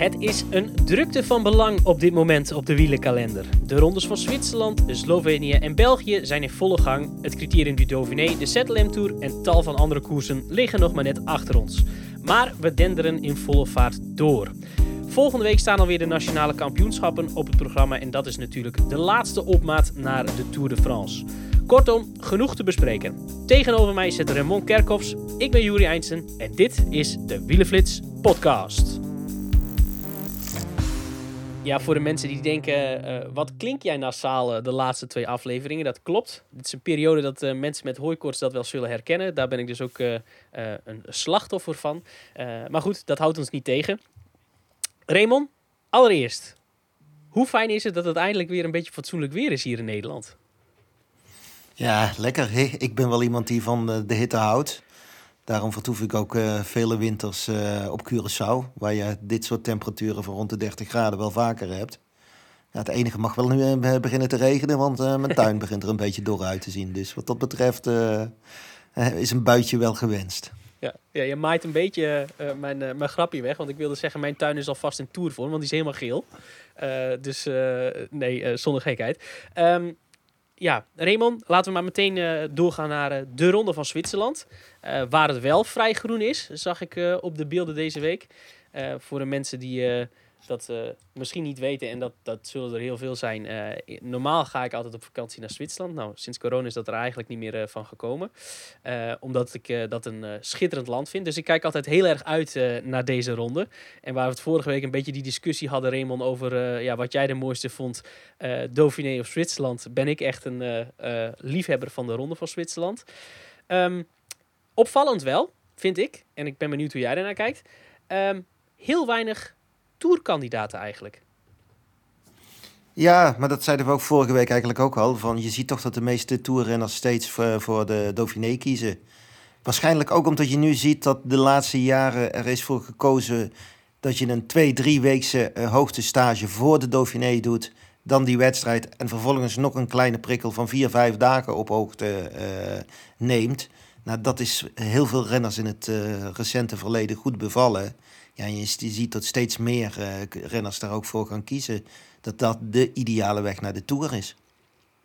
Het is een drukte van belang op dit moment op de wielenkalender. De rondes van Zwitserland, Slovenië en België zijn in volle gang. Het criterium du Dauphiné, de ZLM Tour en tal van andere koersen liggen nog maar net achter ons. Maar we denderen in volle vaart door. Volgende week staan alweer de nationale kampioenschappen op het programma en dat is natuurlijk de laatste opmaat naar de Tour de France. Kortom, genoeg te bespreken. Tegenover mij zit Raymond Kerkhoffs, ik ben Juri Eindsen en dit is de Wielenflits podcast. Ja, voor de mensen die denken, uh, wat klink jij nasaal uh, de laatste twee afleveringen? Dat klopt. Dit is een periode dat uh, mensen met hooikoorts dat wel zullen herkennen. Daar ben ik dus ook een slachtoffer van. maar goed, dat houdt ons niet tegen. Raymond, allereerst, hoe fijn is het dat het eindelijk weer een beetje fatsoenlijk weer is hier in Nederland? Ja, lekker. Ik ben wel iemand die van de hitte houdt. Daarom vertoef ik ook uh, vele winters uh, op Curaçao, waar je dit soort temperaturen van rond de 30 graden wel vaker hebt. Ja, het enige mag wel nu uh, beginnen te regenen, want mijn tuin begint er een beetje door uit te zien. Dus wat dat betreft is een buitje wel gewenst. Ja, ja je maait een beetje mijn, mijn grapje weg, want ik wilde zeggen, mijn tuin is alvast in tourvorm, want die is helemaal geel. dus nee, zonder gekheid. Um, ja, Raymond, laten we maar meteen uh, doorgaan naar uh, de Ronde van Zwitserland. Uh, waar het wel vrij groen is, zag ik op de beelden deze week. voor de mensen die dat uh, misschien niet weten, en dat, dat zullen er heel veel zijn. Uh, normaal ga ik altijd op vakantie naar Zwitserland. Nou, sinds corona is dat er eigenlijk niet meer uh, van gekomen. omdat ik dat een schitterend land vind. Dus ik kijk altijd heel erg uit naar deze ronde. En waar we het vorige week een beetje die discussie hadden, Raymond, over ja, wat jij de mooiste vond, Dauphiné of Zwitserland, ben ik echt een liefhebber van de ronde van Zwitserland. Um, opvallend wel, vind ik, en ik ben benieuwd hoe jij ernaar kijkt. Um, heel weinig tourkandidaten eigenlijk. Ja, maar dat zeiden we ook vorige week eigenlijk ook al. Van, je ziet toch dat de meeste toerrenners steeds voor, voor de Dauphiné kiezen. Waarschijnlijk ook omdat je nu ziet dat de laatste jaren er is voor gekozen dat je een twee, drie weekse uh, hoogtestage voor de Dauphiné doet. Dan die wedstrijd en vervolgens nog een kleine prikkel van vier, vijf dagen op hoogte uh, neemt. Nou, dat is heel veel renners in het recente verleden goed bevallen. Ja, je, ziet dat steeds meer uh, renners daar ook voor gaan kiezen. Dat dat de ideale weg naar de Tour is.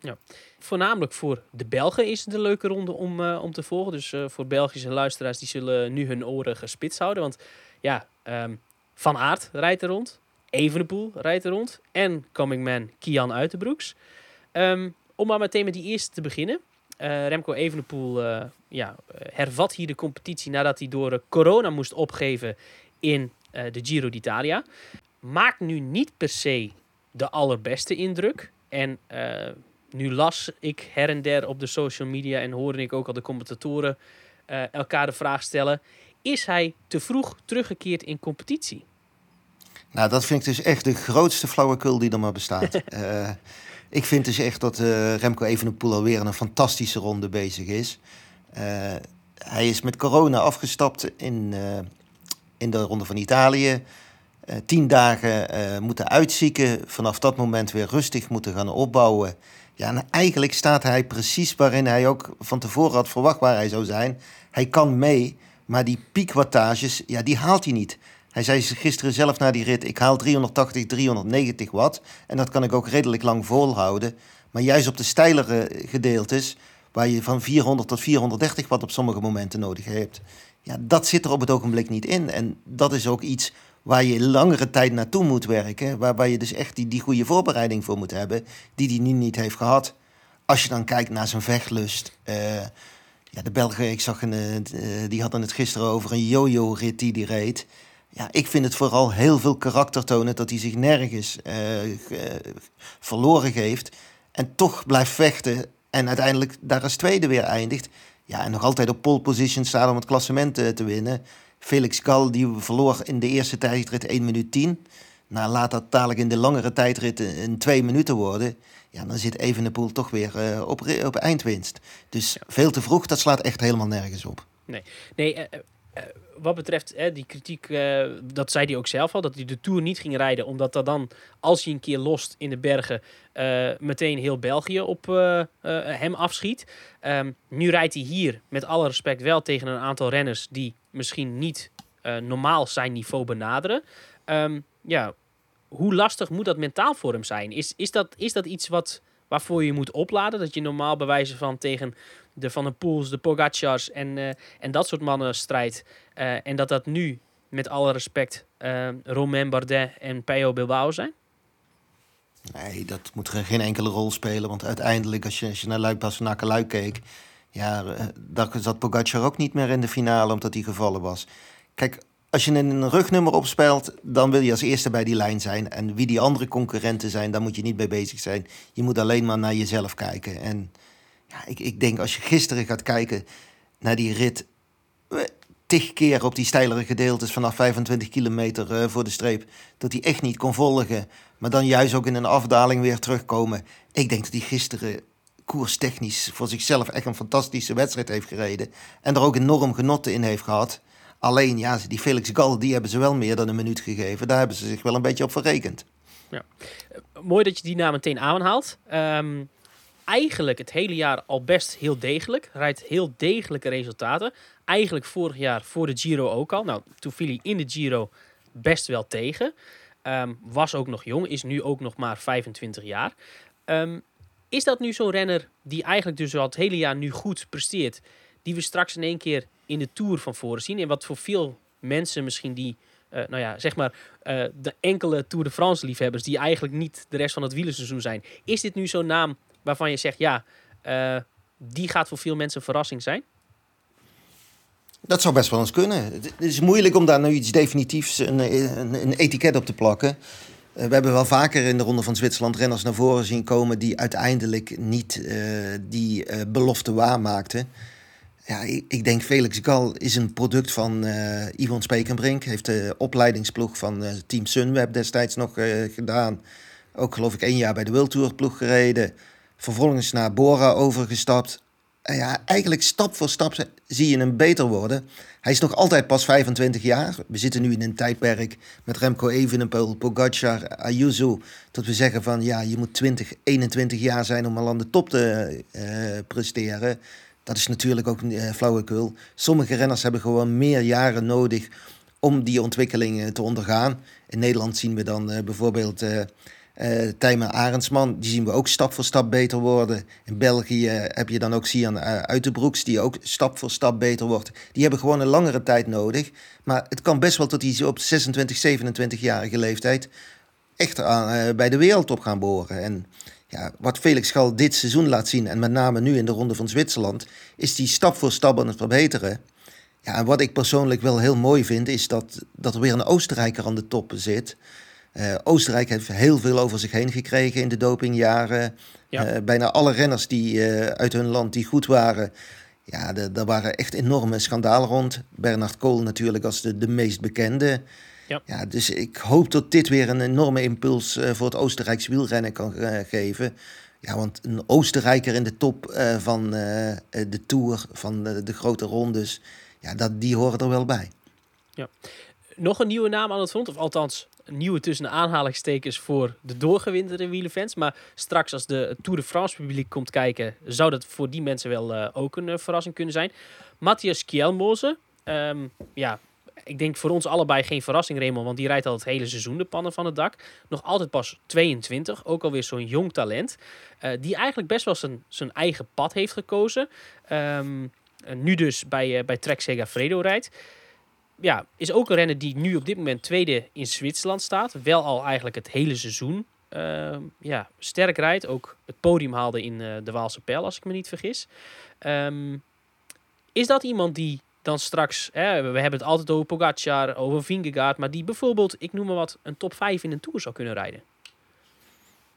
Ja. Voornamelijk voor de Belgen is het een leuke ronde om, uh, om te volgen. Dus uh, voor Belgische luisteraars die zullen nu hun oren gespitst houden. Want ja, um, Van Aert rijdt er rond. Evenepoel rijdt er rond. En coming man Kian Uitenbroeks. Um, om maar meteen met die eerste te beginnen. Remco Evenepoel ja, hervat hier de competitie nadat hij door corona moest opgeven in uh, de Giro d'Italia. Maakt nu niet per se de allerbeste indruk. En uh, nu las ik her en der op de social media en hoorde ik ook al de commentatoren uh, elkaar de vraag stellen: is hij te vroeg teruggekeerd in competitie? Nou, dat vind ik dus echt de grootste flauwekul die er maar bestaat. ik vind dus echt dat Remco Evenepoel alweer een fantastische ronde bezig is. hij is met corona afgestapt in, in de Ronde van Italië. Uh, tien dagen uh, moeten uitzieken. Vanaf dat moment weer rustig moeten gaan opbouwen. Ja, en eigenlijk staat hij precies waarin hij ook van tevoren had verwacht waar hij zou zijn. Hij kan mee, maar die piekwattages, ja, die haalt hij niet. Hij zei gisteren zelf na die rit, ik haal 380, 390 watt. En dat kan ik ook redelijk lang volhouden. Maar juist op de steilere gedeeltes, waar je van 400 tot 430 watt op sommige momenten nodig hebt ja, dat zit er op het ogenblik niet in. En dat is ook iets waar je langere tijd naartoe moet werken. Waar, je dus echt die, die goede voorbereiding voor moet hebben, die hij nu niet heeft gehad. Als je dan kijkt naar zijn vechtlust. Uh, ja, de Belgen, ik zag een, uh, die hadden het gisteren over een yo-yo-rit die die reed. Ja, ik vind het vooral heel veel karakter tonen dat hij zich nergens verloren geeft. En toch blijft vechten en uiteindelijk daar als tweede weer eindigt. Ja, en nog altijd op pole position staan om het klassement te, te winnen. Felix Gal die verloor in de eerste tijdrit 1 minuut 10. Nou, laat dat dadelijk in de langere tijdrit in twee minuten worden. Ja, dan zit Evenepoel toch weer uh, op, op eindwinst. Dus veel te vroeg, dat slaat echt helemaal nergens op. Nee, nee uh, wat betreft die kritiek, dat zei hij ook zelf al, dat hij de Tour niet ging rijden. Omdat dat dan, als hij een keer lost in de bergen, meteen heel België op hem afschiet. Um, nu rijdt hij hier, met alle respect, wel tegen een aantal renners die misschien niet normaal zijn niveau benaderen. Um, ja, hoe lastig moet dat mentaal voor hem zijn? Is, is, dat, is dat iets wat, waarvoor je moet opladen? Dat je normaal bewijzen van tegen de Van den Poels, de Pogacars en, uh, en dat soort mannen strijdt. Uh, en dat dat nu, met alle respect, uh, Romain Bardet en Peyo Bilbao zijn? Nee, dat moet geen enkele rol spelen. Want uiteindelijk, als je, als je naar Luik naar Luik keek... Ja, daar zat Pogacar ook niet meer in de finale omdat hij gevallen was. Kijk, als je een rugnummer opspeelt, dan wil je als eerste bij die lijn zijn. En wie die andere concurrenten zijn, daar moet je niet mee bezig zijn. Je moet alleen maar naar jezelf kijken. En ik, ik denk als je gisteren gaat kijken naar die rit, eh, tig keer op die steilere gedeeltes vanaf 25 kilometer uh, voor de streep, dat hij echt niet kon volgen. Maar dan juist ook in een afdaling weer terugkomen. Ik denk dat hij gisteren koerstechnisch voor zichzelf echt een fantastische wedstrijd heeft gereden. En er ook enorm genotten in heeft gehad. Alleen, ja, die Felix Gal, die hebben ze wel meer dan een minuut gegeven. Daar hebben ze zich wel een beetje op verrekend. Ja. mooi dat je die naam meteen aanhaalt. Um, eigenlijk het hele jaar al best heel degelijk. Rijdt heel degelijke resultaten. Eigenlijk vorig jaar voor de Giro ook al. Nou, toen viel hij in de Giro best wel tegen. Ehm, was ook nog jong, is nu ook nog maar 25 jaar. Um, is dat nu zo'n renner die eigenlijk dus al het hele jaar nu goed presteert, die we straks in één keer in de Tour van voren zien. En wat voor veel mensen misschien die, uh, nou ja, zeg maar, uh, de enkele Tour de France liefhebbers die eigenlijk niet de rest van het wielerseizoen zijn. Is dit nu zo'n naam waarvan je zegt, ja, uh, die gaat voor veel mensen een verrassing zijn? Dat zou best wel eens kunnen. Het is moeilijk om daar nu iets definitiefs, een, een, een etiket op te plakken. We hebben wel vaker in de Ronde van Zwitserland renners naar voren zien komen die uiteindelijk niet uh, die belofte waarmaakten. Ja, ik, denk Felix Gal is een product van uh, Yvonne Spekenbrink. Heeft de opleidingsploeg van uh, Team Sunweb destijds nog gedaan. Ook geloof ik één jaar bij de World Tour ploeg gereden. Vervolgens naar Bora overgestapt. En ja, eigenlijk stap voor stap zie je hem beter worden. Hij is nog altijd pas 25 jaar. We zitten nu in een tijdperk met Remco Evenepoel, Pogacar, Ayuso. Dat we zeggen van ja, je moet 20, 21 jaar zijn om al aan de top te presteren. Dat is natuurlijk ook uh, flauwekul. Sommige renners hebben gewoon meer jaren nodig om die ontwikkeling te ondergaan. In Nederland zien we dan uh, bijvoorbeeld uh, Tijmen Arendsman. Die zien we ook stap voor stap beter worden. In België heb je dan ook Sian Uitenbroeks, die ook stap voor stap beter wordt. Die hebben gewoon een langere tijd nodig. Maar het kan best wel tot die op 26, 27-jarige leeftijd echt aan, bij de wereldtop gaan boren. En ja, wat Felix Gal dit seizoen laat zien, en met name nu in de Ronde van Zwitserland, is die stap voor stap aan het verbeteren. Ja, en wat ik persoonlijk wel heel mooi vind, is dat, dat er weer een Oostenrijker aan de top zit. Uh, Oostenrijk heeft heel veel over zich heen gekregen in de dopingjaren. Ja. Uh, bijna alle renners die uh, uit hun land die goed waren, ja, daar waren echt enorme schandalen rond. Bernard Kool natuurlijk als de, de meest bekende. Ja. ja, dus ik hoop dat dit weer een enorme impuls voor het Oostenrijkse wielrennen kan geven. Ja, want een Oostenrijker in de top van de Tour, van de, grote rondes, ja, dat, die horen er wel bij. Ja. Nog een nieuwe naam aan het front, of althans nieuwe tussen aanhalingstekens voor de doorgewinterde wielenfans. Maar straks als de Tour de France publiek komt kijken, zou dat voor die mensen wel ook een verrassing kunnen zijn. Matthias Kjelmoze, um, ja, ik denk voor ons allebei geen verrassing, Raymond. Want die rijdt al het hele seizoen de pannen van het dak. Nog altijd pas 22. Ook alweer zo'n jong talent. Uh, die eigenlijk best wel zijn, zijn eigen pad heeft gekozen. Um, nu dus bij, uh, bij Trek Segafredo rijdt. Ja, is ook een renner die nu op dit moment tweede in Zwitserland staat. Wel al eigenlijk het hele seizoen uh, ja, sterk rijdt. Ook het podium haalde in uh, de Waalse Pijl, als ik me niet vergis. Um, is dat iemand die dan straks, hè, we hebben het altijd over Pogacar, over Vingegaard, maar die bijvoorbeeld, ik noem maar wat, een top 5 in een Tour zou kunnen rijden.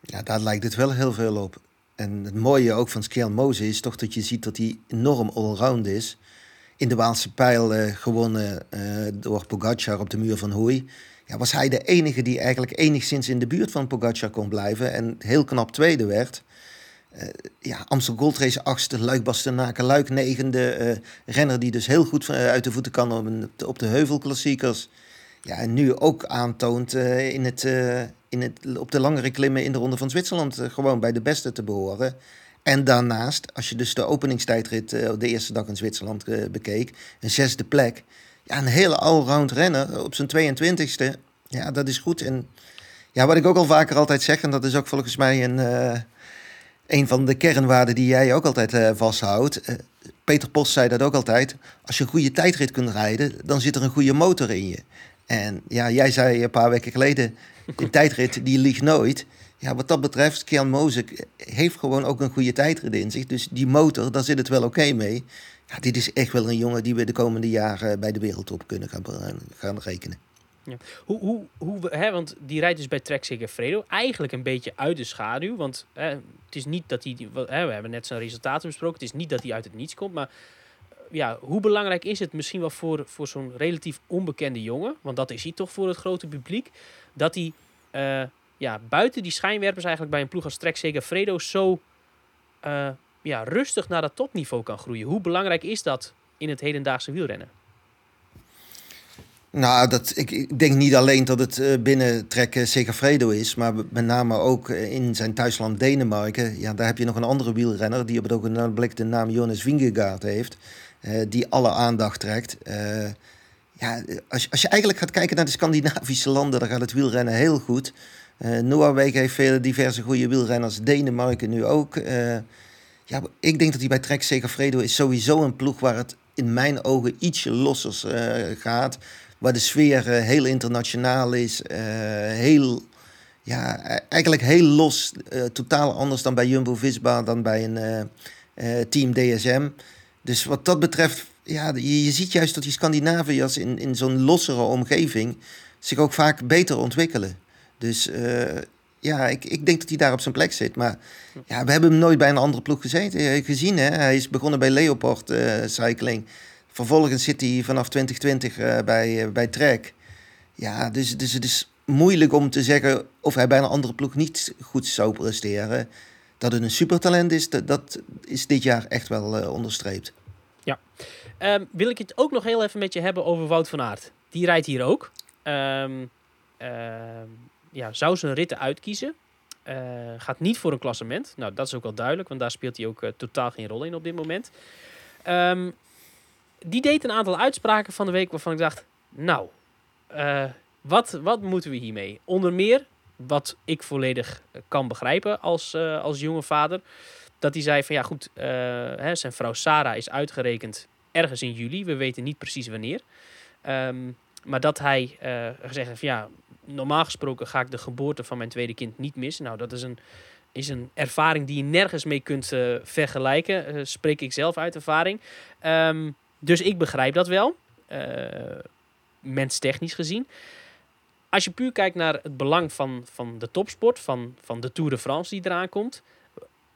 Ja, daar lijkt het wel heel veel op. En het mooie ook van Skjell Mose is toch dat je ziet dat hij enorm allround is. In de Waalse Pijl gewonnen door Pogacar op de muur van Hoei. Ja, was hij de enige die eigenlijk enigszins in de buurt van Pogacar kon blijven en heel knap tweede werd. Ja, Amstel Gold Race achtste, Luik Bastenaken, Luik negende. Renner die dus heel goed uit de voeten kan op, op de heuvelklassiekers. Ja, en nu ook aantoont in het, in het, op de langere klimmen in de Ronde van Zwitserland gewoon bij de beste te behoren. En daarnaast, als je dus de openingstijdrit de eerste dag in Zwitserland bekeek, een zesde plek. Ja, een hele allround renner op zijn 22e. Ja, dat is goed. En ja, wat ik ook al vaker altijd zeg, en dat is ook volgens mij een een van de kernwaarden die jij ook altijd vasthoudt. Peter Post zei dat ook altijd. Als je een goede tijdrit kunt rijden, dan zit er een goede motor in je. En ja, jij zei een paar weken geleden, de tijdrit die ligt nooit. Ja, wat dat betreft, Kian Mozek heeft gewoon ook een goede tijdrit in zich. Dus die motor, daar zit het wel oké mee. Ja, dit is echt wel een jongen die we de komende jaren bij de wereldtop kunnen gaan, gaan rekenen. Ja. Hoe, hoe, hoe, hè, want die rijdt dus bij Trek Fredo eigenlijk een beetje uit de schaduw. Want hè, het is niet dat hij, hè, we hebben net zijn resultaten besproken, het is niet dat hij uit het niets komt. Maar ja, hoe belangrijk is het misschien wel voor, voor zo'n relatief onbekende jongen, want dat is hij toch voor het grote publiek, dat hij uh, ja, buiten die schijnwerpers eigenlijk bij een ploeg als Trek Fredo zo uh, ja, rustig naar dat topniveau kan groeien. Hoe belangrijk is dat in het hedendaagse wielrennen? Nou, dat, ik, ik, denk niet alleen dat het uh, binnen trekken Segafredo is, maar met name ook eh, in zijn thuisland Denemarken. Ja, daar heb je nog een andere wielrenner die op het ogenblik de naam Jonas Vingegaard heeft, die alle aandacht trekt. ja, als, als je eigenlijk gaat kijken naar de Scandinavische landen, dan gaat het wielrennen heel goed. Uh, Noorwegen heeft vele diverse goede wielrenners, Denemarken nu ook. ja, ik denk dat hij bij Trek Segafredo is sowieso een ploeg waar het in mijn ogen ietsje losser gaat waar de sfeer heel internationaal is. Heel, ja, e-, eigenlijk heel los. Totaal anders dan bij Jumbo-Visma, dan bij een team DSM. Dus wat dat betreft, ja, je, je ziet juist dat die Scandinaviërs in, in zo'n lossere omgeving zich ook vaak beter ontwikkelen. Dus ja, ik, ik denk dat hij daar op zijn plek zit. Maar ja, we hebben hem nooit bij een andere ploeg gezeten, gezien. Hè? Hij is begonnen bij Leopard Cycling. Vervolgens zit hij vanaf 2020 uh, bij, bij Trek. Ja, dus, dus het is moeilijk om te zeggen of hij bij een andere ploeg niet goed zou presteren. Dat het een supertalent is, dat, dat is dit jaar echt wel onderstreept. Ja. Um, wil ik het ook nog heel even met je hebben over Wout van Aert. Die rijdt hier ook. Um, ja, zou zijn ritten uitkiezen. gaat niet voor een klassement. Nou, dat is ook wel duidelijk, want daar speelt hij ook totaal geen rol in op dit moment. Um, die deed een aantal uitspraken van de week waarvan ik dacht, nou, uh, wat, wat moeten we hiermee? Onder meer, wat ik volledig kan begrijpen als, als jonge vader, dat hij zei van ja goed, hè, zijn vrouw Sarah is uitgerekend ergens in juli, we weten niet precies wanneer. Um, maar dat hij gezegd heeft van ja, normaal gesproken ga ik de geboorte van mijn tweede kind niet missen. Nou, dat is een, is een ervaring die je nergens mee kunt vergelijken. spreek ik zelf uit ervaring. Um, dus ik begrijp dat wel, uh, menstechnisch gezien. Als je puur kijkt naar het belang van, van de topsport, van, van de Tour de France die eraan komt.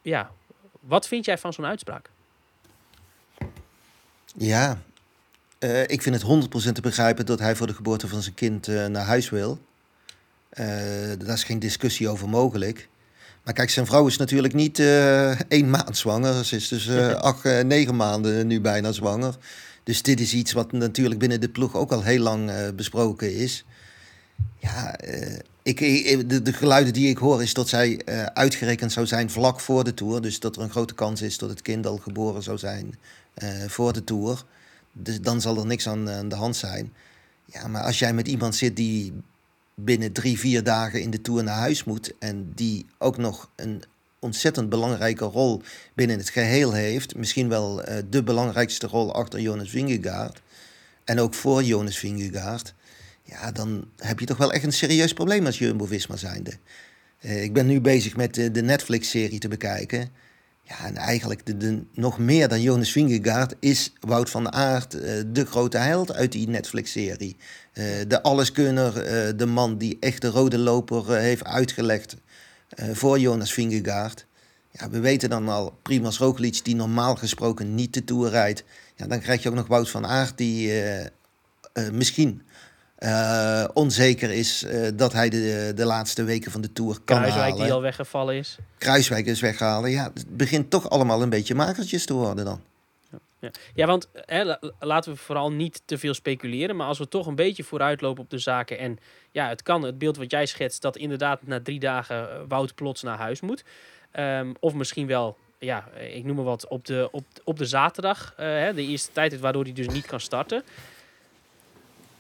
Ja, wat vind jij van zo'n uitspraak? Ja, ik vind het 100% te begrijpen dat hij voor de geboorte van zijn kind naar huis wil. Uh, daar is geen discussie over mogelijk. Maar kijk, zijn vrouw is natuurlijk niet uh, één maand zwanger. Ze is dus uh, acht, negen maanden nu bijna zwanger. Dus dit is iets wat natuurlijk binnen de ploeg ook al heel lang besproken is. Ja, ik, de, de, geluiden die ik hoor is dat zij uitgerekend zou zijn vlak voor de Tour. Dus dat er een grote kans is dat het kind al geboren zou zijn voor de Tour. Dus dan zal er niks aan, aan de hand zijn. Ja, maar als jij met iemand zit die binnen drie, vier dagen in de Tour naar huis moet. En die ook nog een ontzettend belangrijke rol binnen het geheel heeft. Misschien wel uh, de belangrijkste rol achter Jonas Vingegaard. En ook voor Jonas Vingegaard. Ja, dan heb je toch wel echt een serieus probleem als Jumbo-Visma zijnde. Uh, ik ben nu bezig met de, de Netflix-serie te bekijken. Ja, en eigenlijk de, de, nog meer dan Jonas Vingegaard is Wout van Aert de grote held uit die Netflix-serie. Uh, de alleskunner, uh, de man die echt de rode loper heeft uitgelegd voor Jonas Vingegaard. Ja, we weten dan al, Primoz Roglic, die normaal gesproken niet de Tour rijdt. Ja, dan krijg je ook nog Wout van Aert die misschien onzeker is dat hij de, de laatste weken van de Tour kan Kruiswijk halen. die al weggevallen is. Kruiswijk is weghalen. Ja, het begint toch allemaal een beetje makertjes te worden dan. Ja, ja want hè, laten we vooral niet te veel speculeren. Maar als we toch een beetje vooruitlopen op de zaken. En ja, het kan, het beeld wat jij schetst, dat inderdaad na drie dagen eh, Wout plots naar huis moet. Um, of misschien wel, ja, ik noem maar wat, op de, op, op de zaterdag. Uh, hè, de eerste tijd, waardoor hij dus niet kan starten.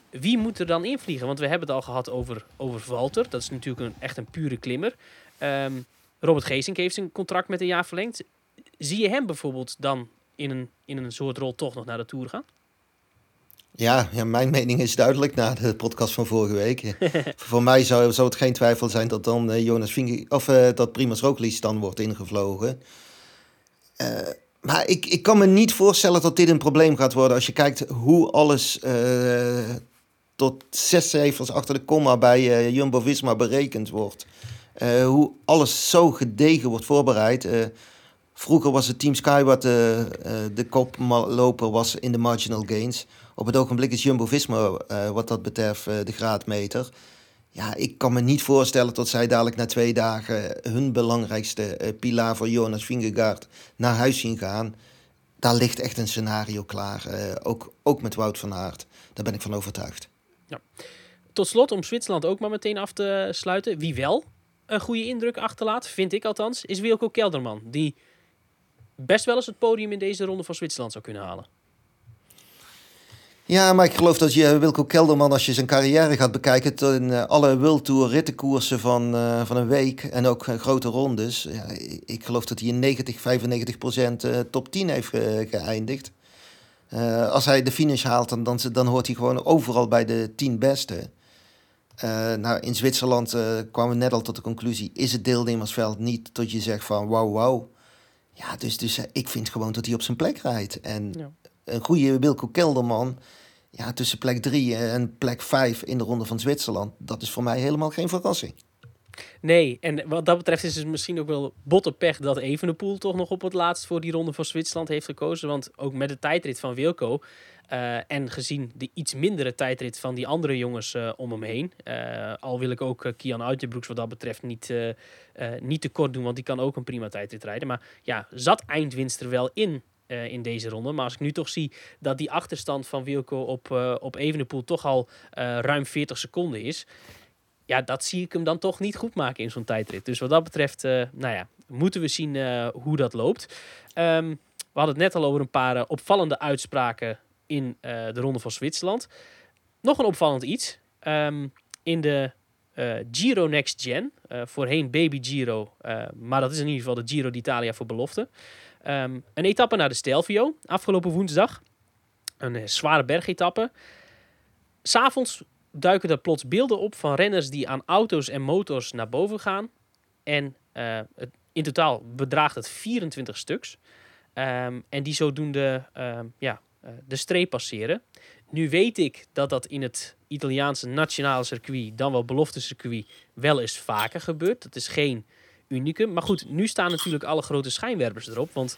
Wie moet er dan invliegen? Want we hebben het al gehad over, over Walter. Dat is natuurlijk een, echt een pure klimmer. Um, Robert Geesink heeft zijn contract met een jaar verlengd. Zie je hem bijvoorbeeld dan in een, in een soort rol toch nog naar de Tour gaan? Ja, ja, mijn mening is duidelijk na de podcast van vorige week. Voor mij zou, zou het geen twijfel zijn dat dan uh, Jonas Vinge, of uh, dat Primoz Roglic dan wordt ingevlogen. Uh, maar ik, ik kan me niet voorstellen dat dit een probleem gaat worden als je kijkt hoe alles tot zes cijfers achter de komma bij Jumbo-Visma berekend wordt. hoe alles zo gedegen wordt voorbereid. Vroeger was het Team Sky wat de, uh, de koploper was in de marginal gains. Op het ogenblik is Jumbo-Visma uh, wat dat betreft uh, de graadmeter. Ja, ik kan me niet voorstellen dat zij dadelijk na twee dagen hun belangrijkste pilaar voor Jonas Vingegaard naar huis zien gaan. Daar ligt echt een scenario klaar. ook, ook met Wout van Aert. Daar ben ik van overtuigd. Ja. Tot slot, om Zwitserland ook maar meteen af te sluiten. Wie wel een goede indruk achterlaat, vind ik althans, is Wilco Kelderman. Die best wel eens het podium in deze ronde van Zwitserland zou kunnen halen. Ja, maar ik geloof dat je Wilco Kelderman, als je zijn carrière gaat bekijken, in uh, alle World Tour rittenkoersen van, uh, van een week en ook grote rondes, ja, ik geloof dat hij in 90, 95 procent top 10 heeft geëindigd. als hij de finish haalt, dan, dan, dan hoort hij gewoon overal bij de 10 beste. nou, in Zwitserland kwamen we net al tot de conclusie, is het deelnemersveld niet tot je zegt van wauw, wauw. Ja, dus, dus ik vind gewoon dat hij op zijn plek rijdt. En ja. een goede Wilco Kelderman, ja, tussen plek 3 en plek 5 in de ronde van Zwitserland, dat is voor mij helemaal geen verrassing. Nee, en wat dat betreft is het misschien ook wel botte pech dat Evenepoel toch nog op het laatst voor die ronde van Zwitserland heeft gekozen. Want ook met de tijdrit van Wilco uh, en gezien de iets mindere tijdrit van die andere jongens uh, om hem heen. Uh, al wil ik ook Kian Uiterbroeks wat dat betreft niet, niet tekort doen, want die kan ook een prima tijdrit rijden. Maar ja, zat eindwinst er wel in in deze ronde. Maar als ik nu toch zie dat die achterstand van Wilco op, op Evenepoel toch al ruim 40 seconden is ja, dat zie ik hem dan toch niet goed maken in zo'n tijdrit. Dus wat dat betreft, uh, nou ja, moeten we zien uh, hoe dat loopt. Um, we hadden het net al over een paar uh, opvallende uitspraken in de Ronde van Zwitserland. Nog een opvallend iets. Um, in de Giro Next Gen, voorheen Baby Giro, maar dat is in ieder geval de Giro d'Italia voor belofte. Um, een etappe naar de Stelvio, afgelopen woensdag. Een zware bergetappe. S'avonds duiken er plots beelden op van renners die aan auto's en motors naar boven gaan. En uh, het, in totaal bedraagt het 24 stuks. Um, en die zodoende um, ja, uh, de streep passeren. Nu weet ik dat dat in het Italiaanse nationale circuit, dan wel belofte circuit, wel eens vaker gebeurt. Dat is geen unicum. Maar goed, nu staan natuurlijk alle grote schijnwerpers erop. Want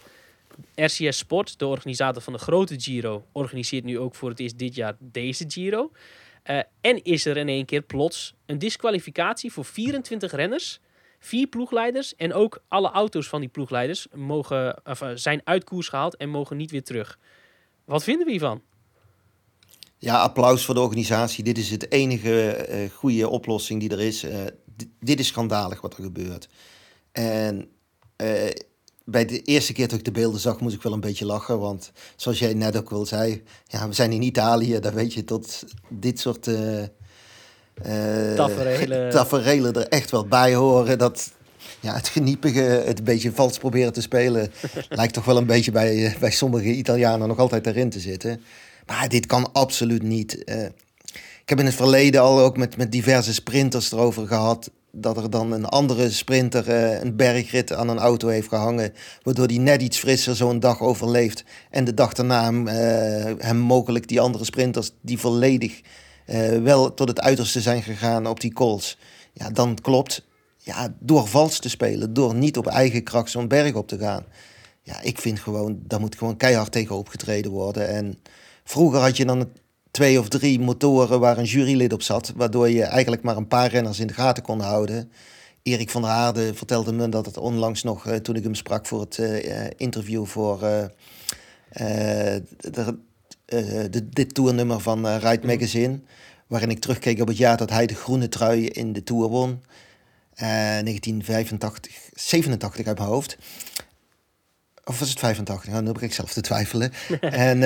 RCS Sport, de organisator van de grote Giro, organiseert nu ook voor het eerst dit jaar deze Giro. Uh, en is er in één keer plots een disqualificatie voor 24 renners, vier ploegleiders en ook alle auto's van die ploegleiders mogen, uh, zijn uit koers gehaald en mogen niet weer terug. Wat vinden we hiervan? Ja, applaus voor de organisatie. Dit is het enige uh, goede oplossing die er is. dit is schandalig wat er gebeurt. En bij de eerste keer dat ik de beelden zag, moest ik wel een beetje lachen. Want zoals jij net ook wel zei, ja, we zijn in Italië, daar weet je tot dit soort uh, uh, taferelen. taferelen er echt wel bij horen. Dat ja, het geniepige, het een beetje vals proberen te spelen, lijkt toch wel een beetje bij, uh, bij sommige Italianen nog altijd erin te zitten. Maar dit kan absoluut niet. ik heb in het verleden al ook met, met diverse sprinters erover gehad dat er dan een andere sprinter uh, een bergrit aan een auto heeft gehangen. Waardoor hij net iets frisser zo'n dag overleeft. En de dag daarna hem, uh, hem mogelijk die andere sprinters die volledig uh, wel tot het uiterste zijn gegaan op die calls. Ja, dan klopt. Ja, door vals te spelen, door niet op eigen kracht zo'n berg op te gaan. Ja, ik vind gewoon, daar moet gewoon keihard tegen opgetreden worden. En vroeger had je dan twee of drie motoren waar een jurylid op zat, waardoor je eigenlijk maar een paar renners in de gaten kon houden. Erik van der Aarde vertelde me dat het onlangs nog, uh, toen ik hem sprak voor het uh, interview voor uh, de, de, dit toernummer van Ride Magazine, waarin ik terugkeek op het jaar dat hij de groene trui in de Tour won. 1985, 87 uit mijn hoofd. Of was het 85? Nou, nu heb ik zelf te twijfelen. en,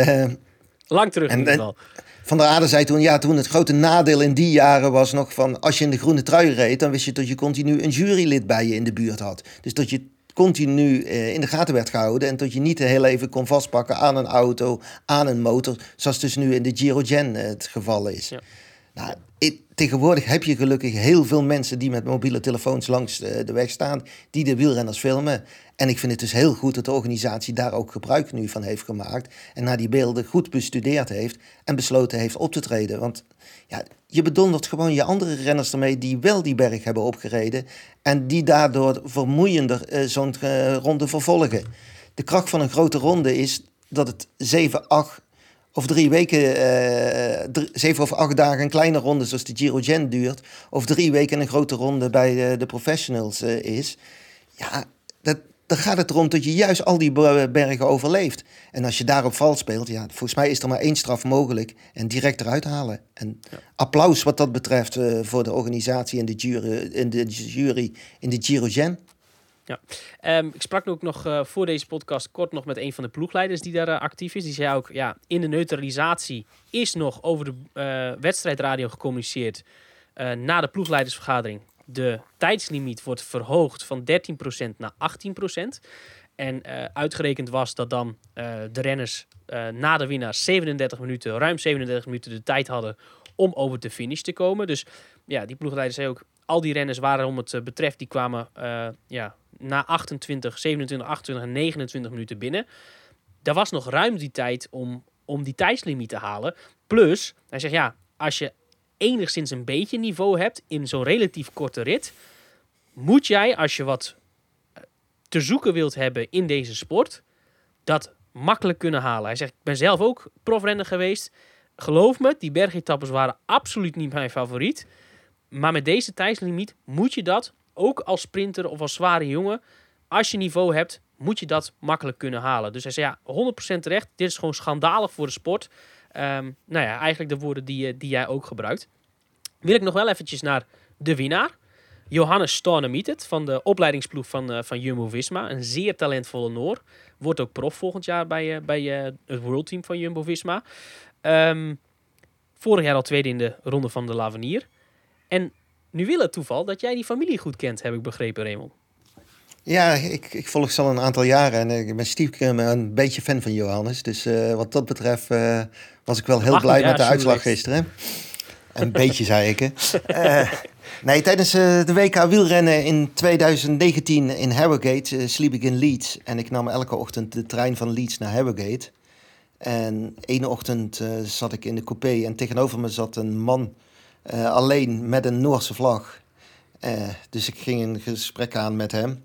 Lang terug in ieder geval. Van der Aarde zei toen, ja, toen het grote nadeel in die jaren was nog van... als je in de groene trui reed, dan wist je dat je continu een jurylid bij je in de buurt had. Dus dat je continu eh, in de gaten werd gehouden... en dat je niet heel even kon vastpakken aan een auto, aan een motor... zoals dus nu in de Giro Gen eh, het geval is. Ja. Nou, tegenwoordig heb je gelukkig heel veel mensen die met mobiele telefoons langs de, de, weg staan, die de wielrenners filmen. En ik vind het dus heel goed dat de organisatie daar ook gebruik nu van heeft gemaakt. En naar die beelden goed bestudeerd heeft en besloten heeft op te treden. Want ja, je bedondert gewoon je andere renners ermee die wel die berg hebben opgereden. En die daardoor vermoeiender uh, zo'n uh, ronde vervolgen. De kracht van een grote ronde is dat het 7, 8 of drie weken, uh, zeven of acht dagen een kleine ronde zoals de Giro Gen duurt, of drie weken een grote ronde bij de, de professionals uh, is, ja, dat, dan gaat het erom dat je juist al die bergen overleeft. En als je daarop vals speelt, ja, volgens mij is er maar één straf mogelijk en direct eruit halen. En ja. applaus wat dat betreft uh, voor de organisatie en de jury in de, jury in de Giro Gen. Ja, um, ik sprak ook nog uh, voor deze podcast kort nog met een van de ploegleiders die daar uh, actief is. Die zei ook, ja, in de neutralisatie is nog over de uh, wedstrijdradio gecommuniceerd na de ploegleidersvergadering. De tijdslimiet wordt verhoogd van 13% naar 18%. En uitgerekend was dat dan de renners na de winnaar 37 minuten, ruim 37 minuten de tijd hadden om over de finish te komen. Dus ja, die ploegleider zei ook, al die renners waren om het betreft, die kwamen ja, na 28, 27, 28 en 29 minuten binnen. Daar was nog ruim die tijd om, om die tijdslimiet te halen. Plus, hij zegt ja, als je enigszins een beetje niveau hebt in zo'n relatief korte rit, moet jij, als je wat eh, te zoeken wilt hebben in deze sport, dat makkelijk kunnen halen. Hij zegt, ik ben zelf ook profrenner geweest. Geloof me, die bergetappes waren absoluut niet mijn favoriet. Maar met deze tijdslimiet moet je dat ook als sprinter of als zware jongen, als je niveau hebt, moet je dat makkelijk kunnen halen. Dus hij zei ja, 100% terecht. Dit is gewoon schandalig voor de sport. Um, nou ja, eigenlijk de woorden die, eh, die jij ook gebruikt. Wil ik nog wel eventjes naar de winnaar. Johannes Stornemietet van de opleidingsploeg van, uh, van Jumbo-Visma. Een zeer talentvolle Noor. Wordt ook prof volgend jaar bij, uh, bij het World Team van Jumbo-Visma. Um, vorig jaar al tweede in de ronde van de Lavenier. En nu wil het toeval dat jij die familie goed kent, heb ik begrepen, Raymond. Ja, ik, ik volg ze al een aantal jaren en ik ben stiekem een beetje fan van Johannes. Dus uh, wat dat betreft uh, was ik wel heel blij met de uitslag gisteren. Een beetje, zei ik. Uh, nee, tijdens de WK wielrennen in 2019 in Harrogate sliep ik in Leeds. En ik nam elke ochtend de trein van Leeds naar Harrogate. En één ochtend zat ik in de coupé en tegenover me zat een man uh, alleen met een Noorse vlag. Uh, dus ik ging een gesprek aan met hem.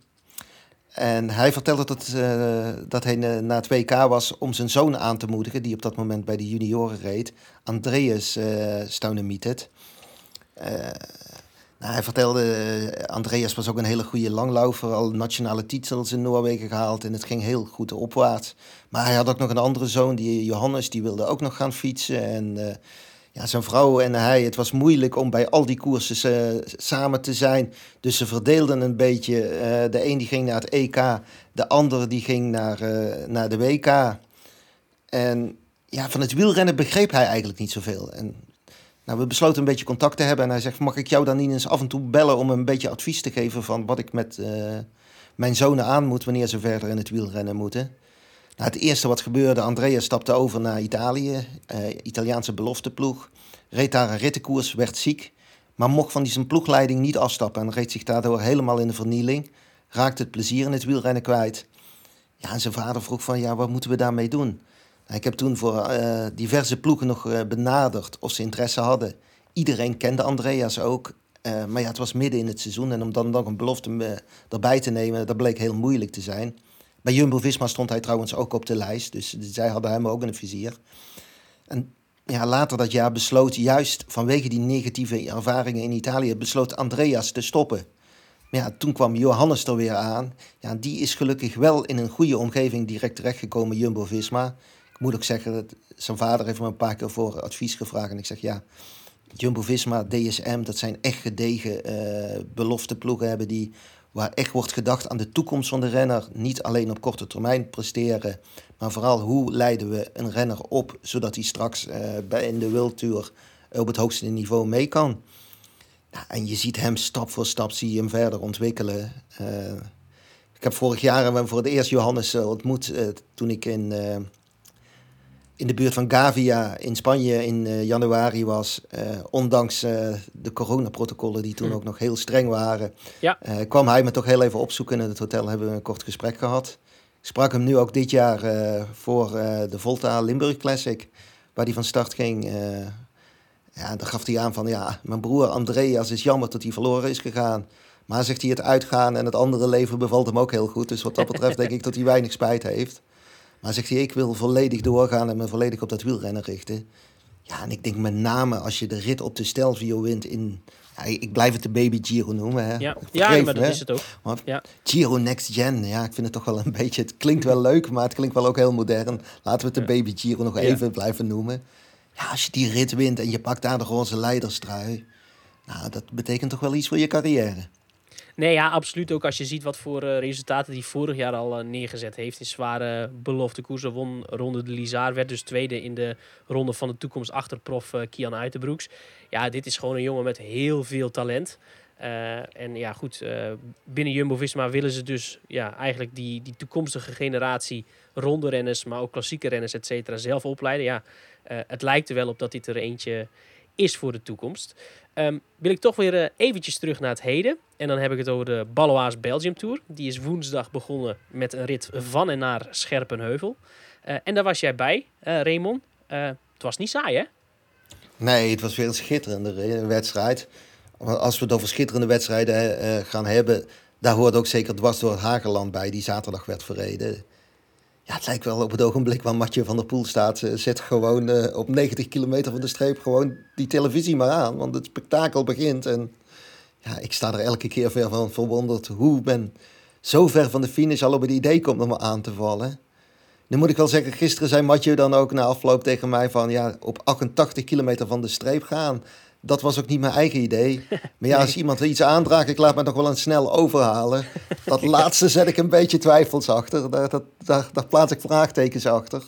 En hij vertelde dat, uh, dat hij na het WK was om zijn zoon aan te moedigen, die op dat moment bij de junioren reed. Andreas uh, Staunemietet. Nou, hij vertelde, Andreas was ook een hele goede langlaufer, al nationale titels in Noorwegen gehaald en het ging heel goed opwaarts. Maar hij had ook nog een andere zoon, die Johannes, die wilde ook nog gaan fietsen. En ja, zijn vrouw en hij, het was moeilijk om bij al die koersen uh, samen te zijn. Dus ze verdeelden een beetje. Uh, de een die ging naar het EK, de ander die ging naar, uh, naar de WK. En ja, van het wielrennen begreep hij eigenlijk niet zoveel. En nou, we besloten een beetje contact te hebben. En hij zegt, mag ik jou dan niet eens af en toe bellen om een beetje advies te geven van wat ik met mijn zonen aan moet wanneer ze verder in het wielrennen moeten. Nou, het eerste wat gebeurde, Andrea stapte over naar Italië, uh, Italiaanse belofteploeg. Reed daar een rittenkoers, werd ziek, maar mocht van die zijn ploegleiding niet afstappen en reed zich daardoor helemaal in de vernieling. Raakte het plezier in het wielrennen kwijt. Ja, en zijn vader vroeg van, ja, wat moeten we daarmee doen? Nou, ik heb toen voor uh, diverse ploegen nog uh, benaderd of ze interesse hadden. Iedereen kende Andreas ook. maar ja, het was midden in het seizoen en om dan nog een belofte erbij te nemen, dat bleek heel moeilijk te zijn. Bij Jumbo-Visma stond hij trouwens ook op de lijst. Dus zij hadden hem ook in het vizier. En ja, later dat jaar besloot, juist vanwege die negatieve ervaringen in Italië, besloot Andreas te stoppen. Maar ja, toen kwam Johannes er weer aan. Ja, die is gelukkig wel in een goede omgeving direct terechtgekomen, Jumbo-Visma. Ik moet ook zeggen, dat zijn vader heeft me een paar keer voor advies gevraagd. En ik zeg, ja, Jumbo-Visma, DSM, dat zijn echt gedegen uh, belofte ploegen hebben die waar echt wordt gedacht aan de toekomst van de renner. Niet alleen op korte termijn presteren, maar vooral hoe leiden we een renner op zodat hij straks uh, bij in de World Tour op het hoogste niveau mee kan. Ja, en je ziet hem stap voor stap, zie je hem verder ontwikkelen. Uh, ik heb vorig jaar voor het eerst Johannes ontmoet toen ik in in de buurt van Gavia in Spanje in uh, januari was, uh, ondanks uh, de coronaprotocollen die toen hm. ook nog heel streng waren, ja. kwam hij me toch heel even opzoeken. In het hotel hebben we een kort gesprek gehad. Ik sprak hem nu ook dit jaar voor de Volta Limburg Classic, waar hij van start ging. ja, dan gaf hij aan van, ja, mijn broer Andreas is jammer dat hij verloren is gegaan. Maar zegt hij, het uitgaan en het andere leven bevalt hem ook heel goed. Dus wat dat betreft denk ik dat hij weinig spijt heeft. Maar zegt hij, ik wil volledig doorgaan en me volledig op dat wielrennen richten. Ja, en ik denk met name als je de rit op de Stelvio wint in... Ja, ik blijf het de Baby Giro noemen. Hè. Ja, ja maar dat is het ook. ja. Giro Next Gen, ja, ik vind het toch wel een beetje... Het klinkt wel leuk, maar het klinkt wel ook heel modern. Laten we het de Baby Giro nog even blijven noemen. Ja, als je die rit wint en je pakt daar de roze leiderstrui... Nou, dat betekent toch wel iets voor je carrière. Nee, ja, absoluut. Ook als je ziet wat voor uh, resultaten hij vorig jaar al uh, neergezet heeft. In zware belofte koersen. Won Ronde de Lizard. Werd dus tweede in de ronde van de toekomst achter prof Kian Uitenbroeks. Ja, dit is gewoon een jongen met heel veel talent. en ja, goed, binnen Jumbo-Visma willen ze dus ja, eigenlijk die, die toekomstige generatie ronde renners, maar ook klassieke renners, et cetera, zelf opleiden. Ja, het lijkt er wel op dat dit er eentje is voor de toekomst. Um, wil ik toch weer uh, eventjes terug naar het heden. En dan heb ik het over de Baloise Belgium Tour. Die is woensdag begonnen met een rit van en naar Scherpenheuvel. Uh, en daar was jij bij, uh, Raymond. het was niet saai, hè? Nee, het was weer een schitterende wedstrijd. Als we het over schitterende wedstrijden gaan hebben... daar hoort ook zeker dwars door Hageland bij... die zaterdag werd verreden. Ja, het lijkt wel op het ogenblik waar Matje van der Poel staat. Zet gewoon uh, op 90 kilometer van de streep gewoon die televisie maar aan. Want het spektakel begint. En ja, ik sta er elke keer weer van verwonderd hoe men zo ver van de finish al op het idee komt om me aan te vallen. Nu moet ik wel zeggen, gisteren zei Matje dan ook na afloop tegen mij van... ja, op 88 kilometer van de streep gaan dat was ook niet mijn eigen idee. Maar ja, als iemand iets aandraagt, ik laat me nog wel een snel overhalen. Dat laatste zet ik een beetje twijfels achter. Daar, dat, daar, daar plaats ik vraagtekens achter.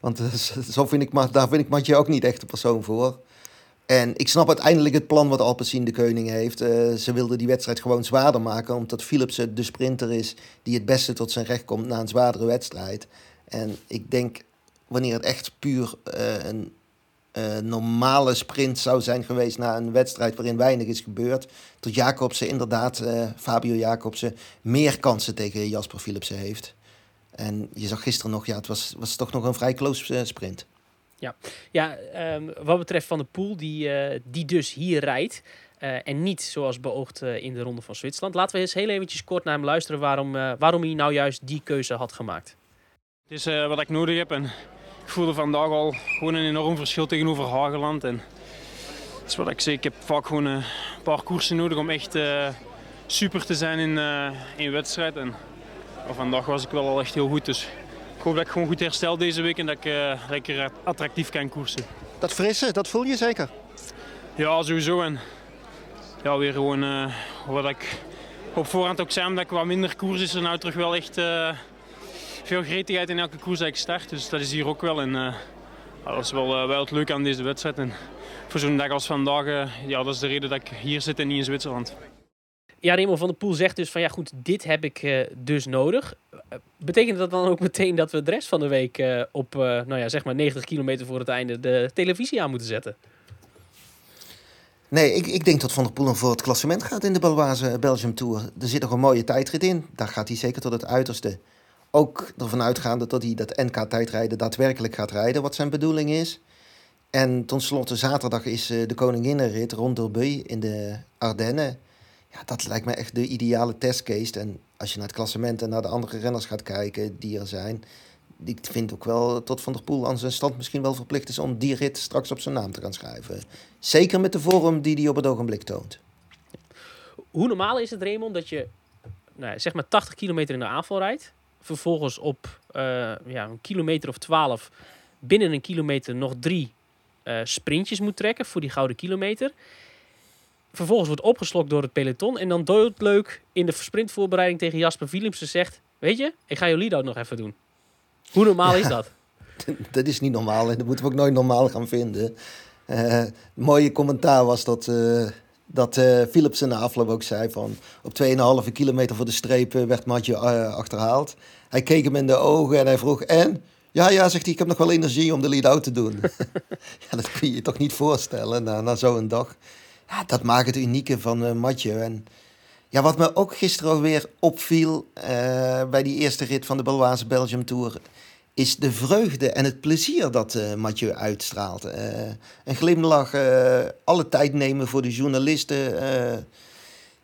Want eh, zo vind ik, daar vind ik Matje ook niet echt de persoon voor. En ik snap uiteindelijk het plan wat Alpecin de Koning heeft. Uh, ze wilden die wedstrijd gewoon zwaarder maken, omdat Philipsen de sprinter is die het beste tot zijn recht komt na een zwaardere wedstrijd. En ik denk, wanneer het echt puur uh, een normale sprint zou zijn geweest na een wedstrijd waarin weinig is gebeurd. Tot Jacobsen inderdaad, uh, Fabio Jacobsen, meer kansen tegen Jasper Philipsen heeft. En je zag gisteren nog, ja, het was, was toch nog een vrij close uh, sprint. Ja, ja um, wat betreft Van de Poel, die, die dus hier rijdt. en niet zoals beoogd in de Ronde van Zwitserland. Laten we eens heel eventjes kort naar hem luisteren waarom, waarom hij nou juist die keuze had gemaakt. Het is wat ik nodig heb en ik voelde vandaag al gewoon een enorm verschil tegenover Hageland. En dat is wat ik zeg, ik heb vaak gewoon een paar koersen nodig om echt uh, super te zijn in, uh, in wedstrijd. En vandaag was ik wel al echt heel goed. Dus ik hoop dat ik gewoon goed herstel deze week en dat ik uh, lekker attractief kan koersen. Dat frisse, dat voel je zeker? Ja, sowieso. En ja, weer gewoon wat ik op voorhand ook zei, dat ik wat minder koers is er nou terug wel echt veel gretigheid in elke koers dat ik start. Dus dat is hier ook wel. En, uh, dat is wel, uh, wel het leuke aan deze wedstrijd. En voor zo'n dag als vandaag, uh, ja, dat is de reden dat ik hier zit en niet in Zwitserland. Ja, Raymond van der Poel zegt dus van ja goed, dit heb ik dus nodig. betekent dat dan ook meteen dat we de rest van de week op nou ja, zeg maar 90 kilometer voor het einde de televisie aan moeten zetten? Nee, ik, ik denk dat Van der Poel voor het klassement gaat in de Baloise Belgium Tour. Er zit nog een mooie tijdrit in. Daar gaat hij zeker tot het uiterste. Ook ervan uitgaande dat hij dat NK-tijdrijden daadwerkelijk gaat rijden, wat zijn bedoeling is. En tenslotte zaterdag is uh, de koninginnenrit rond Derby in de Ardennen. Ja, dat lijkt me echt de ideale testcase. En als je naar het klassement en naar de andere renners gaat kijken die er zijn. Ik vind ook wel tot Van der Poel aan zijn stand misschien wel verplicht is om die rit straks op zijn naam te gaan schrijven. Zeker met de vorm die hij op het ogenblik toont. Hoe normaal is het, Raymond, dat je nou, zeg maar 80 kilometer in de aanval rijdt. Vervolgens op uh, ja, een kilometer of 12 binnen een kilometer nog drie uh, sprintjes moet trekken voor die gouden kilometer. Vervolgens wordt opgeslokt door het peloton. En dan doodleuk in de sprintvoorbereiding tegen Jasper Philipsen zegt... Weet je, ik ga je lead-out nog even doen. Hoe normaal is dat? dat is niet normaal en dat moeten we ook nooit normaal gaan vinden. Uh, mooie commentaar was dat, dat uh, Philipsen na afloop ook zei van... op 2,5 kilometer voor de streep werd Matje achterhaald. Hij keek hem in de ogen en hij vroeg... En? Ja, ja, zegt hij, ik heb nog wel energie om de lead-out te doen. ja, dat kun je je toch niet voorstellen na, na zo'n dag. Ja, dat maakt het unieke van uh, Matje. En ja, wat me ook gisteren weer opviel bij die eerste rit van de Belwaze Belgium Tour... is de vreugde en het plezier dat uh, Mathieu uitstraalt. een glimlach, alle tijd nemen voor de journalisten.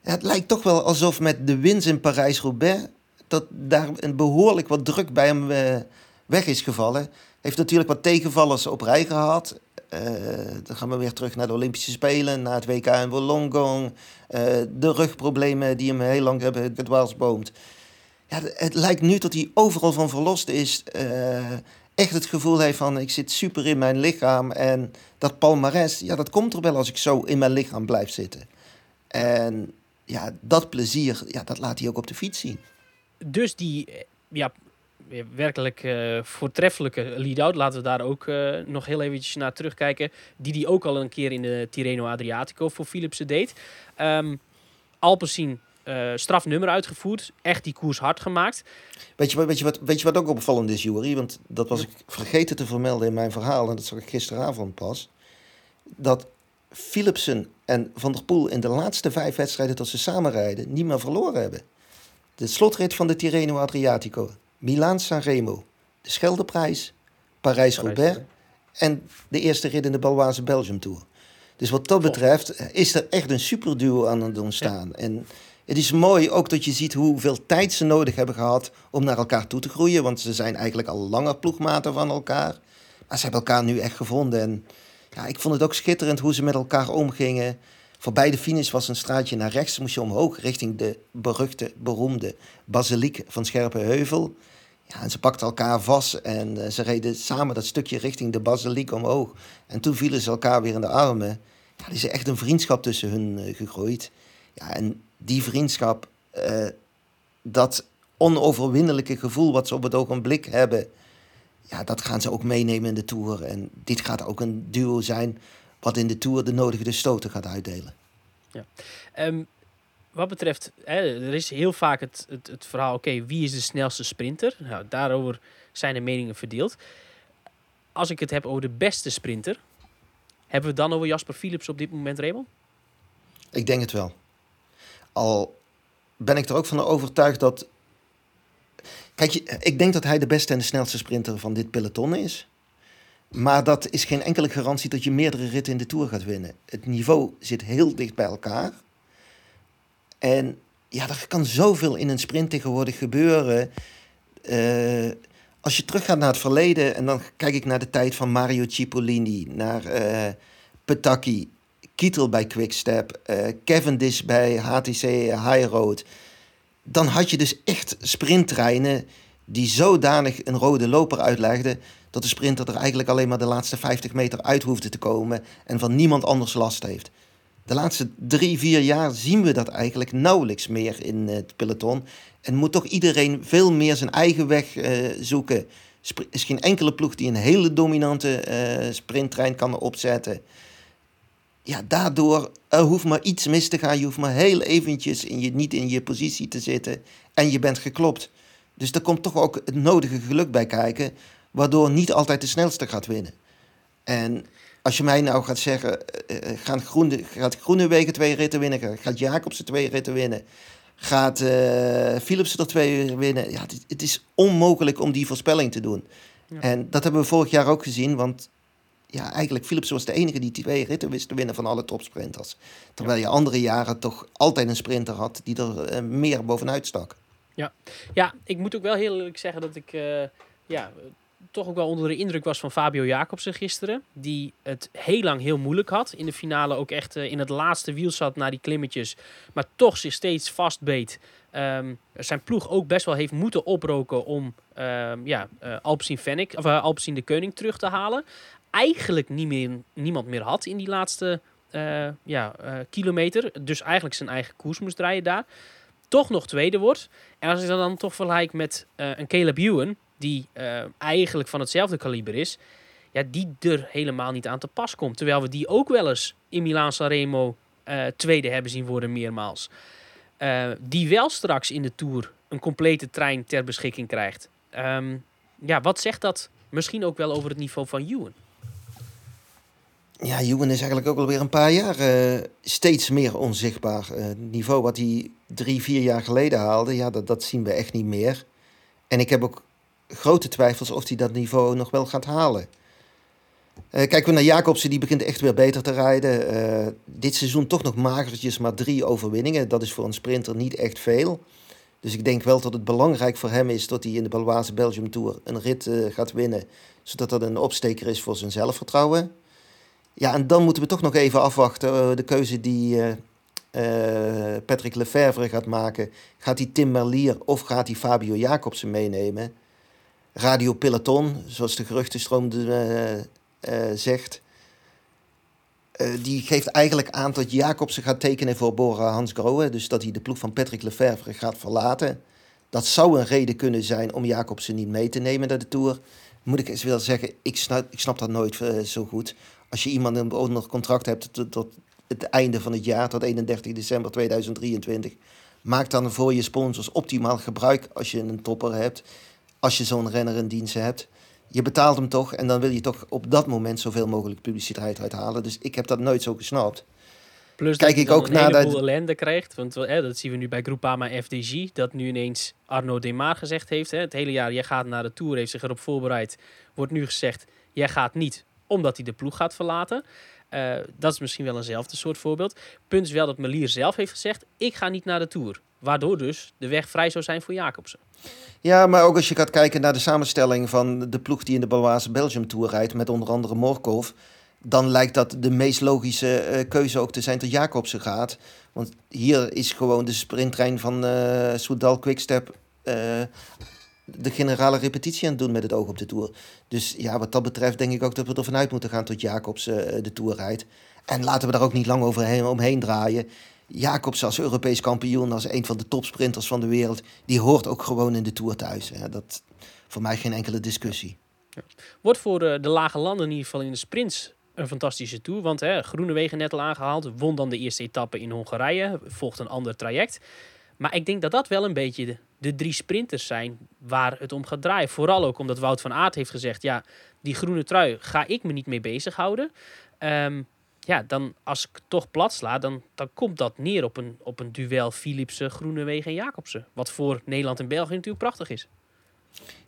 Het lijkt toch wel alsof met de winst in Parijs-Roubaix... dat daar een behoorlijk wat druk bij hem weg is gevallen. Heeft natuurlijk wat tegenvallers op rij gehad. Dan gaan we weer terug naar de Olympische Spelen, naar het WK in Wollongong. De rugproblemen die hem heel lang hebben gedwarsboomd. Ja, het lijkt nu dat hij overal van verlost is. Uh, echt het gevoel heeft van ik zit super in mijn lichaam. En dat palmares, ja, dat komt er wel als ik zo in mijn lichaam blijf zitten. En ja, dat plezier, ja, dat laat hij ook op de fiets zien. Dus die ja, werkelijk uh, voortreffelijke lead-out. Laten we daar ook nog heel eventjes naar terugkijken. Die die ook al een keer in de Tirreno Adriatico voor Philipsen deed. Um, Alpecin uh, strafnummer uitgevoerd. Echt die koers hard gemaakt. Weet je, weet je, wat, weet je wat ook opvallend is, Jury? Want dat was ik vergeten te vermelden in mijn verhaal. En dat zag ik gisteravond pas. Dat Philipsen en Van der Poel in de laatste vijf wedstrijden dat ze samenrijden... niet meer verloren hebben. De slotrit van de Tirreno Adriatico. Milaan-San Remo, de Scheldeprijs, Parijs-Roubaix en de eerste rit in de Balwaze Belgium Tour. Dus wat dat betreft is er echt een superduo aan het ontstaan. Ja. En het is mooi ook dat je ziet hoeveel tijd ze nodig hebben gehad om naar elkaar toe te groeien. Want ze zijn eigenlijk al langer ploegmaten van elkaar. Maar ze hebben elkaar nu echt gevonden. En ja, ik vond het ook schitterend hoe ze met elkaar omgingen. Voorbij de finish was een straatje naar rechts, moest je omhoog richting de beruchte, beroemde basiliek van Scherpenheuvel. Ja, en ze pakten elkaar vast en uh, ze reden samen dat stukje richting de basiliek omhoog. En toen vielen ze elkaar weer in de armen. Ja, er is echt een vriendschap tussen hun uh, gegroeid. Ja, en die vriendschap, uh, dat onoverwinnelijke gevoel wat ze op het ogenblik hebben, ja, dat gaan ze ook meenemen in de Tour. En dit gaat ook een duo zijn wat in de Tour de nodige stoten gaat uitdelen. Ja. Um, wat betreft, hè, er is heel vaak het, het, het verhaal, oké, wie is de snelste sprinter? Nou, daarover zijn de meningen verdeeld. Als ik het heb over de beste sprinter, hebben we het dan over Jasper Philips op dit moment, Raymond? Ik denk het wel. Al ben ik er ook van overtuigd dat... Kijk, ik denk dat hij de beste en de snelste sprinter van dit peloton is. Maar dat is geen enkele garantie dat je meerdere ritten in de Tour gaat winnen. Het niveau zit heel dicht bij elkaar. En ja, er kan zoveel in een sprint tegenwoordig gebeuren. Uh, als je teruggaat naar het verleden en dan kijk ik naar de tijd van Mario Cipollini, naar uh, Petacchi, Kittel bij Quickstep, uh, Cavendish bij HTC High Road. Dan had je dus echt sprinttreinen die zodanig een rode loper uitlegden dat de sprinter er eigenlijk alleen maar de laatste 50 meter uit hoefde te komen en van niemand anders last heeft. De laatste drie, vier jaar zien we dat eigenlijk nauwelijks meer in het peloton. En moet toch iedereen veel meer zijn eigen weg uh, zoeken. Er is geen enkele ploeg die een hele dominante uh, sprinttrein kan opzetten. Ja, daardoor er hoeft maar iets mis te gaan. Je hoeft maar heel eventjes in je, niet in je positie te zitten. En je bent geklopt. Dus er komt toch ook het nodige geluk bij kijken. Waardoor niet altijd de snelste gaat winnen. En als je mij nou gaat zeggen, uh, gaan Groene, gaat Groenewegen twee ritten winnen, gaat Jacobsen twee ritten winnen, gaat uh, Philipsen er twee winnen. Ja, het, het, is onmogelijk om die voorspelling te doen. Ja. En dat hebben we vorig jaar ook gezien, want ja, eigenlijk Philipsen was de enige die twee ritten wist te winnen van alle topsprinters. Terwijl je andere jaren toch altijd een sprinter had die er uh, meer bovenuit stak. Ja, ik moet ook wel heel eerlijk zeggen dat ik eh, ja, toch ook wel onder de indruk was van Fabio Jacobsen gisteren. Die het heel lang heel moeilijk had. In de finale ook echt eh, in het laatste wiel zat naar die klimmetjes. Maar toch zich steeds vastbeet. Ehm, zijn ploeg ook best wel heeft moeten oproken om um, ja, uh, Alpecin Fennec, of uh, Alpecin de Koning terug te halen. Eigenlijk niet meer, niemand meer had in die laatste ja, kilometer. Dus eigenlijk zijn eigen koers moest draaien daar toch nog tweede wordt. En als ik dat dan toch vergelijk met uh, een Caleb Ewan, die eigenlijk van hetzelfde kaliber is, ja, die er helemaal niet aan te pas komt. Terwijl we die ook wel eens in Milaan Sanremo tweede hebben zien worden meermaals. die wel straks in de Tour een complete trein ter beschikking krijgt. Um, ja, wat zegt dat misschien ook wel over het niveau van Ewan? Ja, Ewan is eigenlijk ook alweer een paar jaar uh, steeds meer onzichtbaar. Uh, het niveau wat hij drie, vier jaar geleden haalde, ja, dat, dat zien we echt niet meer. En ik heb ook grote twijfels of hij dat niveau nog wel gaat halen. Uh, kijken we naar Jacobsen, die begint echt weer beter te rijden. dit seizoen toch nog magertjes, maar drie overwinningen. Dat is voor een sprinter niet echt veel. Dus ik denk wel dat het belangrijk voor hem is dat hij in de Baloise Belgium Tour een rit gaat winnen. Zodat dat een opsteker is voor zijn zelfvertrouwen. Ja, en dan moeten we toch nog even afwachten. Uh, de keuze die uh, uh, Patrick Lefevre gaat maken. Gaat hij Tim Merlier of gaat hij Fabio Jacobsen meenemen? Radio Peloton, zoals de geruchtenstroom de, zegt. die geeft eigenlijk aan dat Jacobsen gaat tekenen voor Bora Hans Grohe. Dus dat hij de ploeg van Patrick Lefevre gaat verlaten. Dat zou een reden kunnen zijn om Jacobsen niet mee te nemen naar de Tour. Moet ik eens wel zeggen, ik snap, ik snap dat nooit zo goed als je iemand onder contract hebt tot, tot, het einde van het jaar, tot 31 december 2023, maak dan voor je sponsors optimaal gebruik als je een topper hebt, als je zo'n renner in dienst hebt. Je betaalt hem toch en dan wil je toch op dat moment zoveel mogelijk publiciteit uithalen. Dus ik heb dat nooit zo gesnapt. Plus Kijk dat ik ook naar een ellende krijgt. Want hè, dat zien we nu bij Groupama FDG. Dat nu ineens Arno Demar gezegd heeft. Hè, het hele jaar, jij gaat naar de Tour, heeft zich erop voorbereid. Wordt nu gezegd, jij gaat niet omdat hij de ploeg gaat verlaten. Uh, dat is misschien wel eenzelfde soort voorbeeld. Punt is wel dat Melier zelf heeft gezegd: ik ga niet naar de Tour. Waardoor dus de weg vrij zou zijn voor Jacobsen. Ja, maar ook als je gaat kijken naar de samenstelling van de ploeg die in de Baloise Belgium Tour rijdt, met onder andere Morkov, dan lijkt dat de meest logische uh, keuze ook te zijn dat Jacobsen gaat. Want hier is gewoon de sprinttrein van uh, Soudal Quickstep de generale repetitie aan het doen met het oog op de Tour. Dus ja, wat dat betreft denk ik ook dat we ervan uit moeten gaan tot Jacobs uh, de Tour rijdt. En laten we daar ook niet lang overheen, omheen draaien. Jacobs als Europees kampioen, als een van de topsprinters van de wereld, die hoort ook gewoon in de Tour thuis. Hè. Dat voor mij geen enkele discussie. Ja. Wordt voor de, de lage landen in ieder geval in de sprints een fantastische tour. Want hè, Groenewegen net al aangehaald. Won dan de eerste etappe in Hongarije. Volgt een ander traject. Maar ik denk dat dat wel een beetje de, drie sprinters zijn waar het om gaat draaien. Vooral ook omdat Wout van Aert heeft gezegd: ja, die groene trui ga ik me niet mee bezighouden. Um, ja, dan als ik toch plat sla, dan, dan komt dat neer op een, op een duel Philipsen, Groenewegen en Jacobsen. Wat voor Nederland en België natuurlijk prachtig is.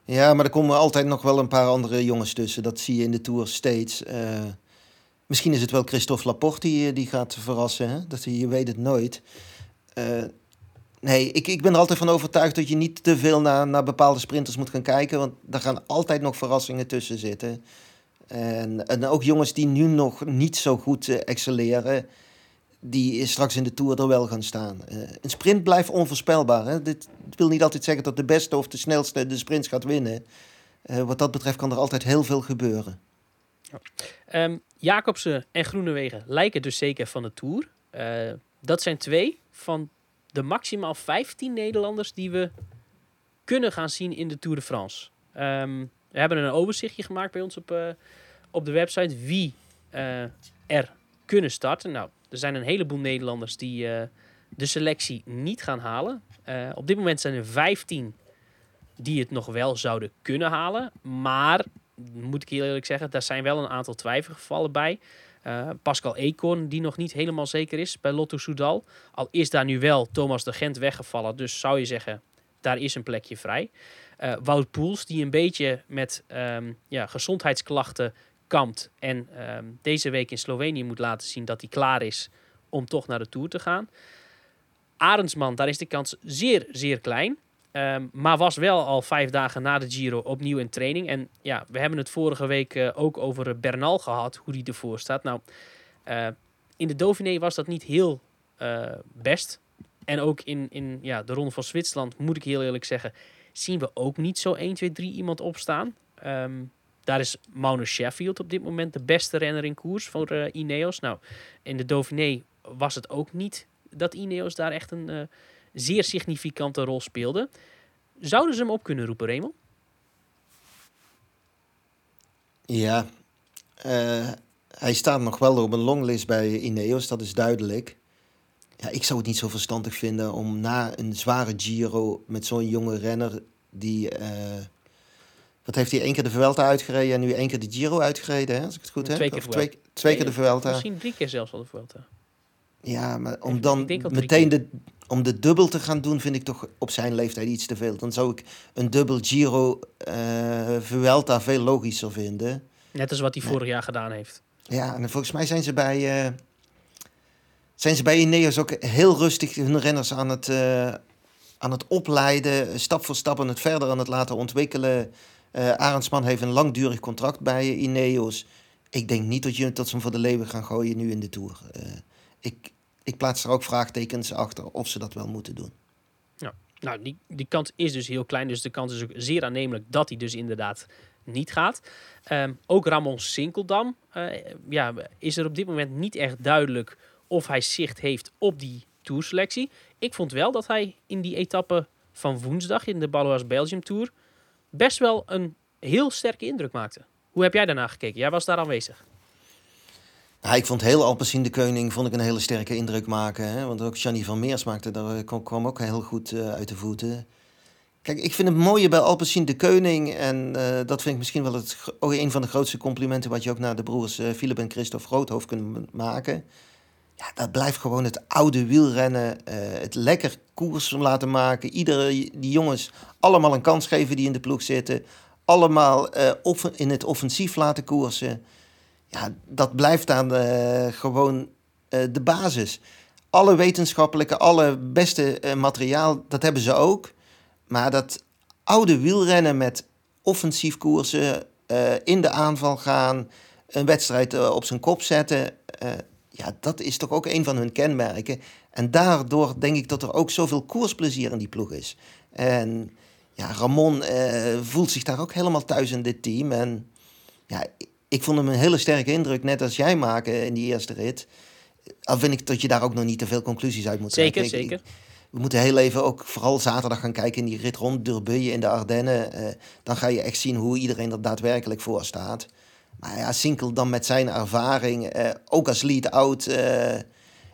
Ja, maar er komen altijd nog wel een paar andere jongens tussen. Dat zie je in de Tour steeds. Uh, misschien is het wel Christophe Laporte die, die gaat verrassen. Hè? Dat, je weet het nooit. Uh, Nee, ik, ik ben er altijd van overtuigd dat je niet te veel naar, naar bepaalde sprinters moet gaan kijken. Want daar gaan altijd nog verrassingen tussen zitten. En, en ook jongens die nu nog niet zo goed uh, excelleren, die straks in de Tour er wel gaan staan. Uh, een sprint blijft onvoorspelbaar. Hè? Dit wil niet altijd zeggen dat de beste of de snelste de sprints gaat winnen. Uh, wat dat betreft kan er altijd heel veel gebeuren. Um, Jacobsen en Groenewegen lijken dus zeker van de Tour. dat zijn twee van de maximaal 15 Nederlanders die we kunnen gaan zien in de Tour de France. Um, we hebben een overzichtje gemaakt bij ons op, uh, op de website wie uh, er kunnen starten. Nou, er zijn een heleboel Nederlanders die uh, de selectie niet gaan halen. op dit moment zijn er 15 die het nog wel zouden kunnen halen. Maar, moet ik eerlijk zeggen, daar zijn wel een aantal twijfelgevallen bij. Uh, Pascal Eekhoorn, die nog niet helemaal zeker is bij Lotto Soudal. Al is daar nu wel Thomas de Gent weggevallen. Dus zou je zeggen, daar is een plekje vrij. Uh, Wout Poels, die een beetje met um, ja, gezondheidsklachten kampt. En um, deze week in Slovenië moet laten zien dat hij klaar is om toch naar de Tour te gaan. Arendsman, daar is de kans zeer, zeer klein. Ehm, maar was wel al vijf dagen na de Giro opnieuw in training. En ja, we hebben het vorige week eh, ook over Bernal gehad, hoe die ervoor staat. Nou, eh, in de Dauphiné was dat niet heel eh, best. En ook in, in ja, de Ronde van Zwitserland, moet ik heel eerlijk zeggen, zien we ook niet zo 1, 2, 3 iemand opstaan. Ehm, daar is Magnus Sheffield op dit moment de beste renner in koers voor Ineos. Nou, in de Dauphiné was het ook niet dat Ineos daar echt een zeer significante rol speelde. Zouden ze hem op kunnen roepen, Raymond? Ja, eh, hij staat nog wel op een longlist bij Ineos, dat is duidelijk. Ja, ik zou het niet zo verstandig vinden om na een zware Giro met zo'n jonge renner die... eh, wat heeft hij één keer de Vuelta uitgereden en nu één keer de Giro uitgereden, hè, als ik het goed Twee heb? keer Of twee, twee keer de Vuelta. Misschien drie keer zelfs al de Vuelta. Ja, maar om dan meteen de, om de dubbel te gaan doen, vind ik toch op zijn leeftijd iets te veel. Dan zou ik een dubbel Giro Vuelta veel logischer vinden. Net als wat hij Nee. vorig jaar gedaan heeft. Ja, en volgens mij zijn ze bij, eh, zijn ze bij Ineos ook heel rustig hun renners aan het, eh, aan het opleiden. Stap voor stap aan het verder aan het laten ontwikkelen. Eh Arendsman heeft een langdurig contract bij Ineos. Ik denk niet dat, je, dat ze hem voor de leeuwen gaan gooien nu in de Tour. Ik, ik plaats er ook vraagtekens achter of ze dat wel moeten doen. Nou, die, die kans is dus heel klein. Dus de kans is ook zeer aannemelijk dat hij dus inderdaad niet gaat. Ehm, ook Ramon Sinkeldam eh, ja, is er op dit moment niet echt duidelijk of hij zicht heeft op die tourselectie. Ik vond wel dat hij in die etappe van woensdag in de Baloise Belgium Tour best wel een heel sterke indruk maakte. Hoe heb jij daarna gekeken? Jij was daar aanwezig. Ja, ik vond heel Alpecin de Koning vond ik een hele sterke indruk maken. Hè? Want ook Johnny van Meers maakte, daar eh, kwam, ook heel goed eh, uit de voeten. Kijk, ik vind het mooie bij Alpecin de Koning. En eh, dat vind ik misschien wel het, ook een van de grootste complimenten... wat je ook naar de broers Philip en Christophe Groothoofd kunt maken. Ja, dat blijft gewoon het oude wielrennen. eh, het lekker koers laten maken. Iedere, die jongens allemaal een kans geven die in de ploeg zitten. Allemaal in het offensief laten koersen. Ja, dat blijft dan eh, gewoon eh, de basis. Alle wetenschappelijke, alle beste eh, materiaal, dat hebben ze ook. Maar dat oude wielrennen met offensief koersen, in de aanval gaan, een wedstrijd op zijn kop zetten. ja, dat is toch ook een van hun kenmerken. En daardoor denk ik dat er ook zoveel koersplezier in die ploeg is. En ja, Ramon voelt zich daar ook helemaal thuis in dit team. En ja, ik- vond hem een hele sterke indruk, net als jij maken in die eerste rit. Al vind ik dat je daar ook nog niet te veel conclusies uit moet Zeker, trekken. Ik- zeker. we moeten heel even ook vooral zaterdag gaan kijken in die rit rond Durbuye in de Ardennen. Eh, dan ga je echt zien hoe iedereen er daadwerkelijk voor staat. Maar ja, Sinkel dan met zijn ervaring, eh, ook als lead-out eh,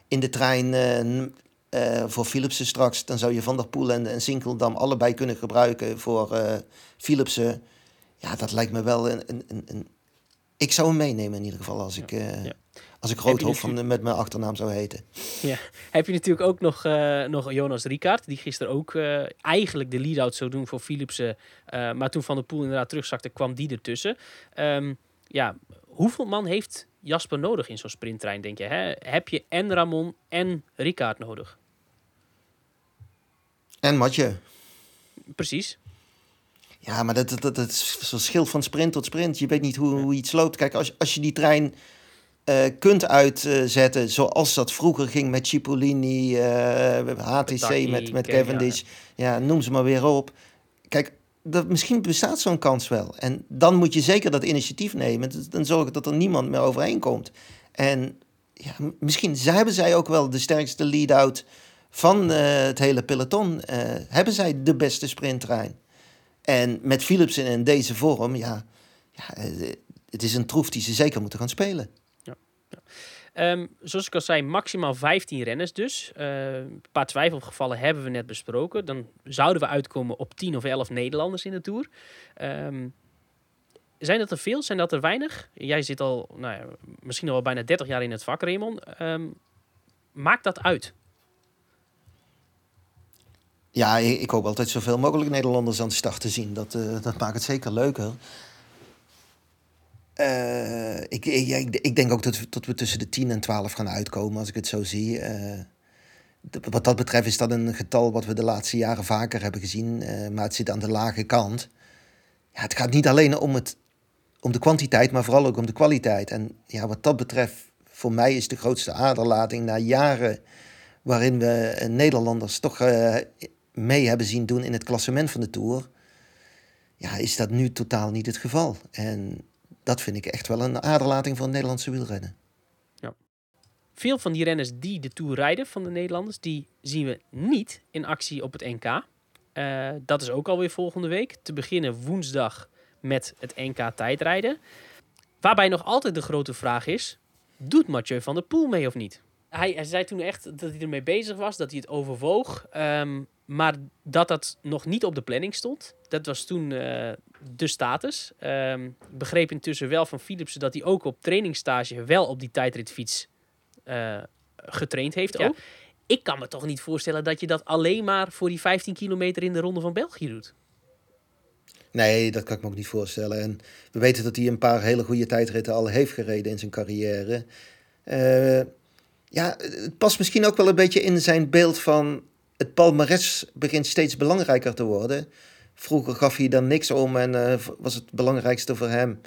in de trein voor Philipsen straks. Dan zou je Van der Poel en, en Sinkeldam allebei kunnen gebruiken voor Philipsen. Ja, dat lijkt me wel een, een, een- Ik zou hem meenemen in ieder geval als ik, ja. als ik Groothoofd van, met mijn achternaam zou heten. Ja. Heb je natuurlijk ook nog, eh, nog Jonas Ricard, die gisteren ook eh, eigenlijk de lead-out zou doen voor Philipsen. maar toen Van der Poel inderdaad terugzakte, kwam die ertussen. Ehm, ja, hoeveel man heeft Jasper nodig in zo'n sprinttrein, denk je? Hè? Heb je en Ramon en Ricard nodig? En Matje. Precies. Ja, maar dat, dat, dat, dat is verschil van sprint tot sprint. Je weet niet hoe, hoe iets loopt. Kijk, als, als je die trein eh, kunt uitzetten zoals dat vroeger ging met Cipollini, eh, HTC, met, met Cavendish. Ja, noem ze maar weer op. Kijk, dat, misschien bestaat zo'n kans wel. En dan moet je zeker dat initiatief nemen. Dan zorgen dat er niemand meer overheen komt. En ja, misschien zij- hebben zij ook wel de sterkste lead-out van eh, het hele peloton. Eh, hebben zij de beste sprinttrein? En met Philipsen in deze vorm, ja, ja eh, het is een troef die ze zeker moeten gaan spelen. Ehm, zoals ik al zei, maximaal 15 renners dus. Eh, een paar twijfelgevallen hebben we net besproken. Dan zouden we uitkomen op 10 of 11 Nederlanders in de Tour. Ehm, zijn dat er veel? Zijn dat er weinig? Jij zit al, nou ja, misschien al bijna 30 jaar in het vak, Raymond. Ehm, maakt dat uit? Ja, ik, hoop altijd zoveel mogelijk Nederlanders aan de start te zien. Dat, eh, dat maakt het zeker leuker. Eh, ik, ik, ik denk ook dat we, dat we tussen de 10 en 12 gaan uitkomen, als ik het zo zie. Eh, wat dat betreft is dat een getal wat we de laatste jaren vaker hebben gezien. maar het zit aan de lage kant. Ja, het gaat niet alleen om, het, om de kwantiteit, maar vooral ook om de kwaliteit. En ja, wat dat betreft, voor mij is de grootste aderlating na jaren waarin we Nederlanders toch mee hebben zien doen in het klassement van de Tour, ja, is dat nu totaal niet het geval. En dat vind ik echt wel een aderlating van het Nederlandse wielrennen. Ja. Veel van die renners die de Tour rijden van de Nederlanders, die zien we niet in actie op het NK. Uh, dat is ook alweer volgende week. Te beginnen woensdag met het NK tijdrijden. Waarbij nog altijd de grote vraag is, doet Mathieu van der Poel mee of niet? Hij, hij, zei toen echt dat hij ermee bezig was, dat hij het overwoog. Um, maar dat dat nog niet op de planning stond. Dat was toen uh, de status. Um, begreep intussen wel van Philipsen dat hij ook op trainingsstage wel op die tijdritfiets uh, getraind heeft. Ja. Ook. Ik kan me toch niet voorstellen dat je dat alleen maar voor die 15 kilometer in de Ronde van België doet. Nee, dat kan ik me ook niet voorstellen. En we weten dat hij een paar hele goede tijdritten al heeft gereden in zijn carrière. Uh, ja, het past misschien ook wel een beetje in zijn beeld van het palmares begint steeds belangrijker te worden. Vroeger gaf hij dan niks om en uh, was het belangrijkste voor hem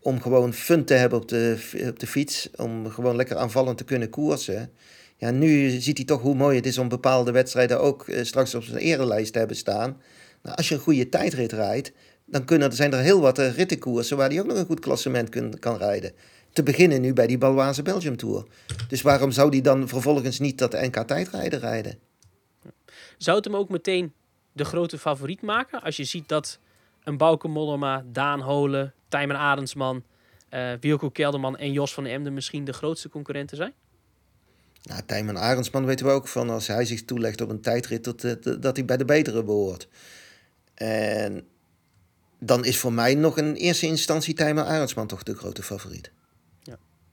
om gewoon fun te hebben op de, op de fiets. Om gewoon lekker aanvallend te kunnen koersen. Ja, nu ziet hij toch hoe mooi het is om bepaalde wedstrijden ook uh, straks op zijn erelijst te hebben staan. Nou, als je een goede tijdrit rijdt, dan kunnen, zijn er heel wat uh, rittenkoersen waar hij ook nog een goed klassement kun, kan rijden. Te beginnen nu bij die Balwaze Belgium Tour. Dus waarom zou hij dan vervolgens niet dat NK tijdrijden rijden? Zou het hem ook meteen de grote favoriet maken? Als je ziet dat een Bauke Mollema, Daan Holen, Tijmen Arendsman, uh, Wilco Kelderman en Jos van Emden misschien de grootste concurrenten zijn? Nou, Tijmen Arendsman weten we ook van als hij zich toelegt op een tijdrit dat, dat hij bij de betere behoort. En dan is voor mij nog in eerste instantie Tijmen Arendsman toch de grote favoriet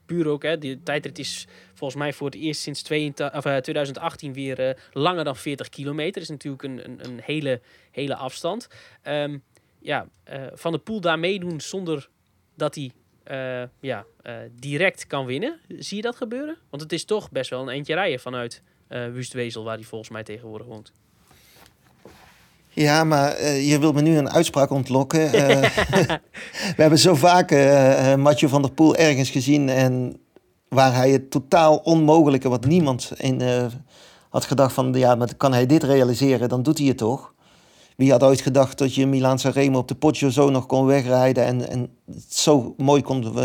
puur ook, hè, die tijdrit is volgens mij voor het eerst sinds 2018 eh, weer uh, langer dan 40 kilometer. is natuurlijk een, een, een hele, hele afstand. Um, ja, uh, Van de Poel daar meedoen zonder dat hij ja, direct kan winnen. Zie je dat gebeuren? Want het is toch best wel een eentje rijden vanuit Wustwezel, waar hij volgens mij tegenwoordig woont. Ja, maar uh, je wilt me nu een uitspraak ontlokken. Uh, we hebben zo vaak uh, van der Poel ergens gezien en waar hij het totaal onmogelijke, wat niemand in, had gedacht van, ja, maar kan hij dit realiseren, dan doet hij het toch. Wie had ooit gedacht dat je Milaan Sanremo op de Poggio zo nog kon wegrijden en, en zo mooi kon,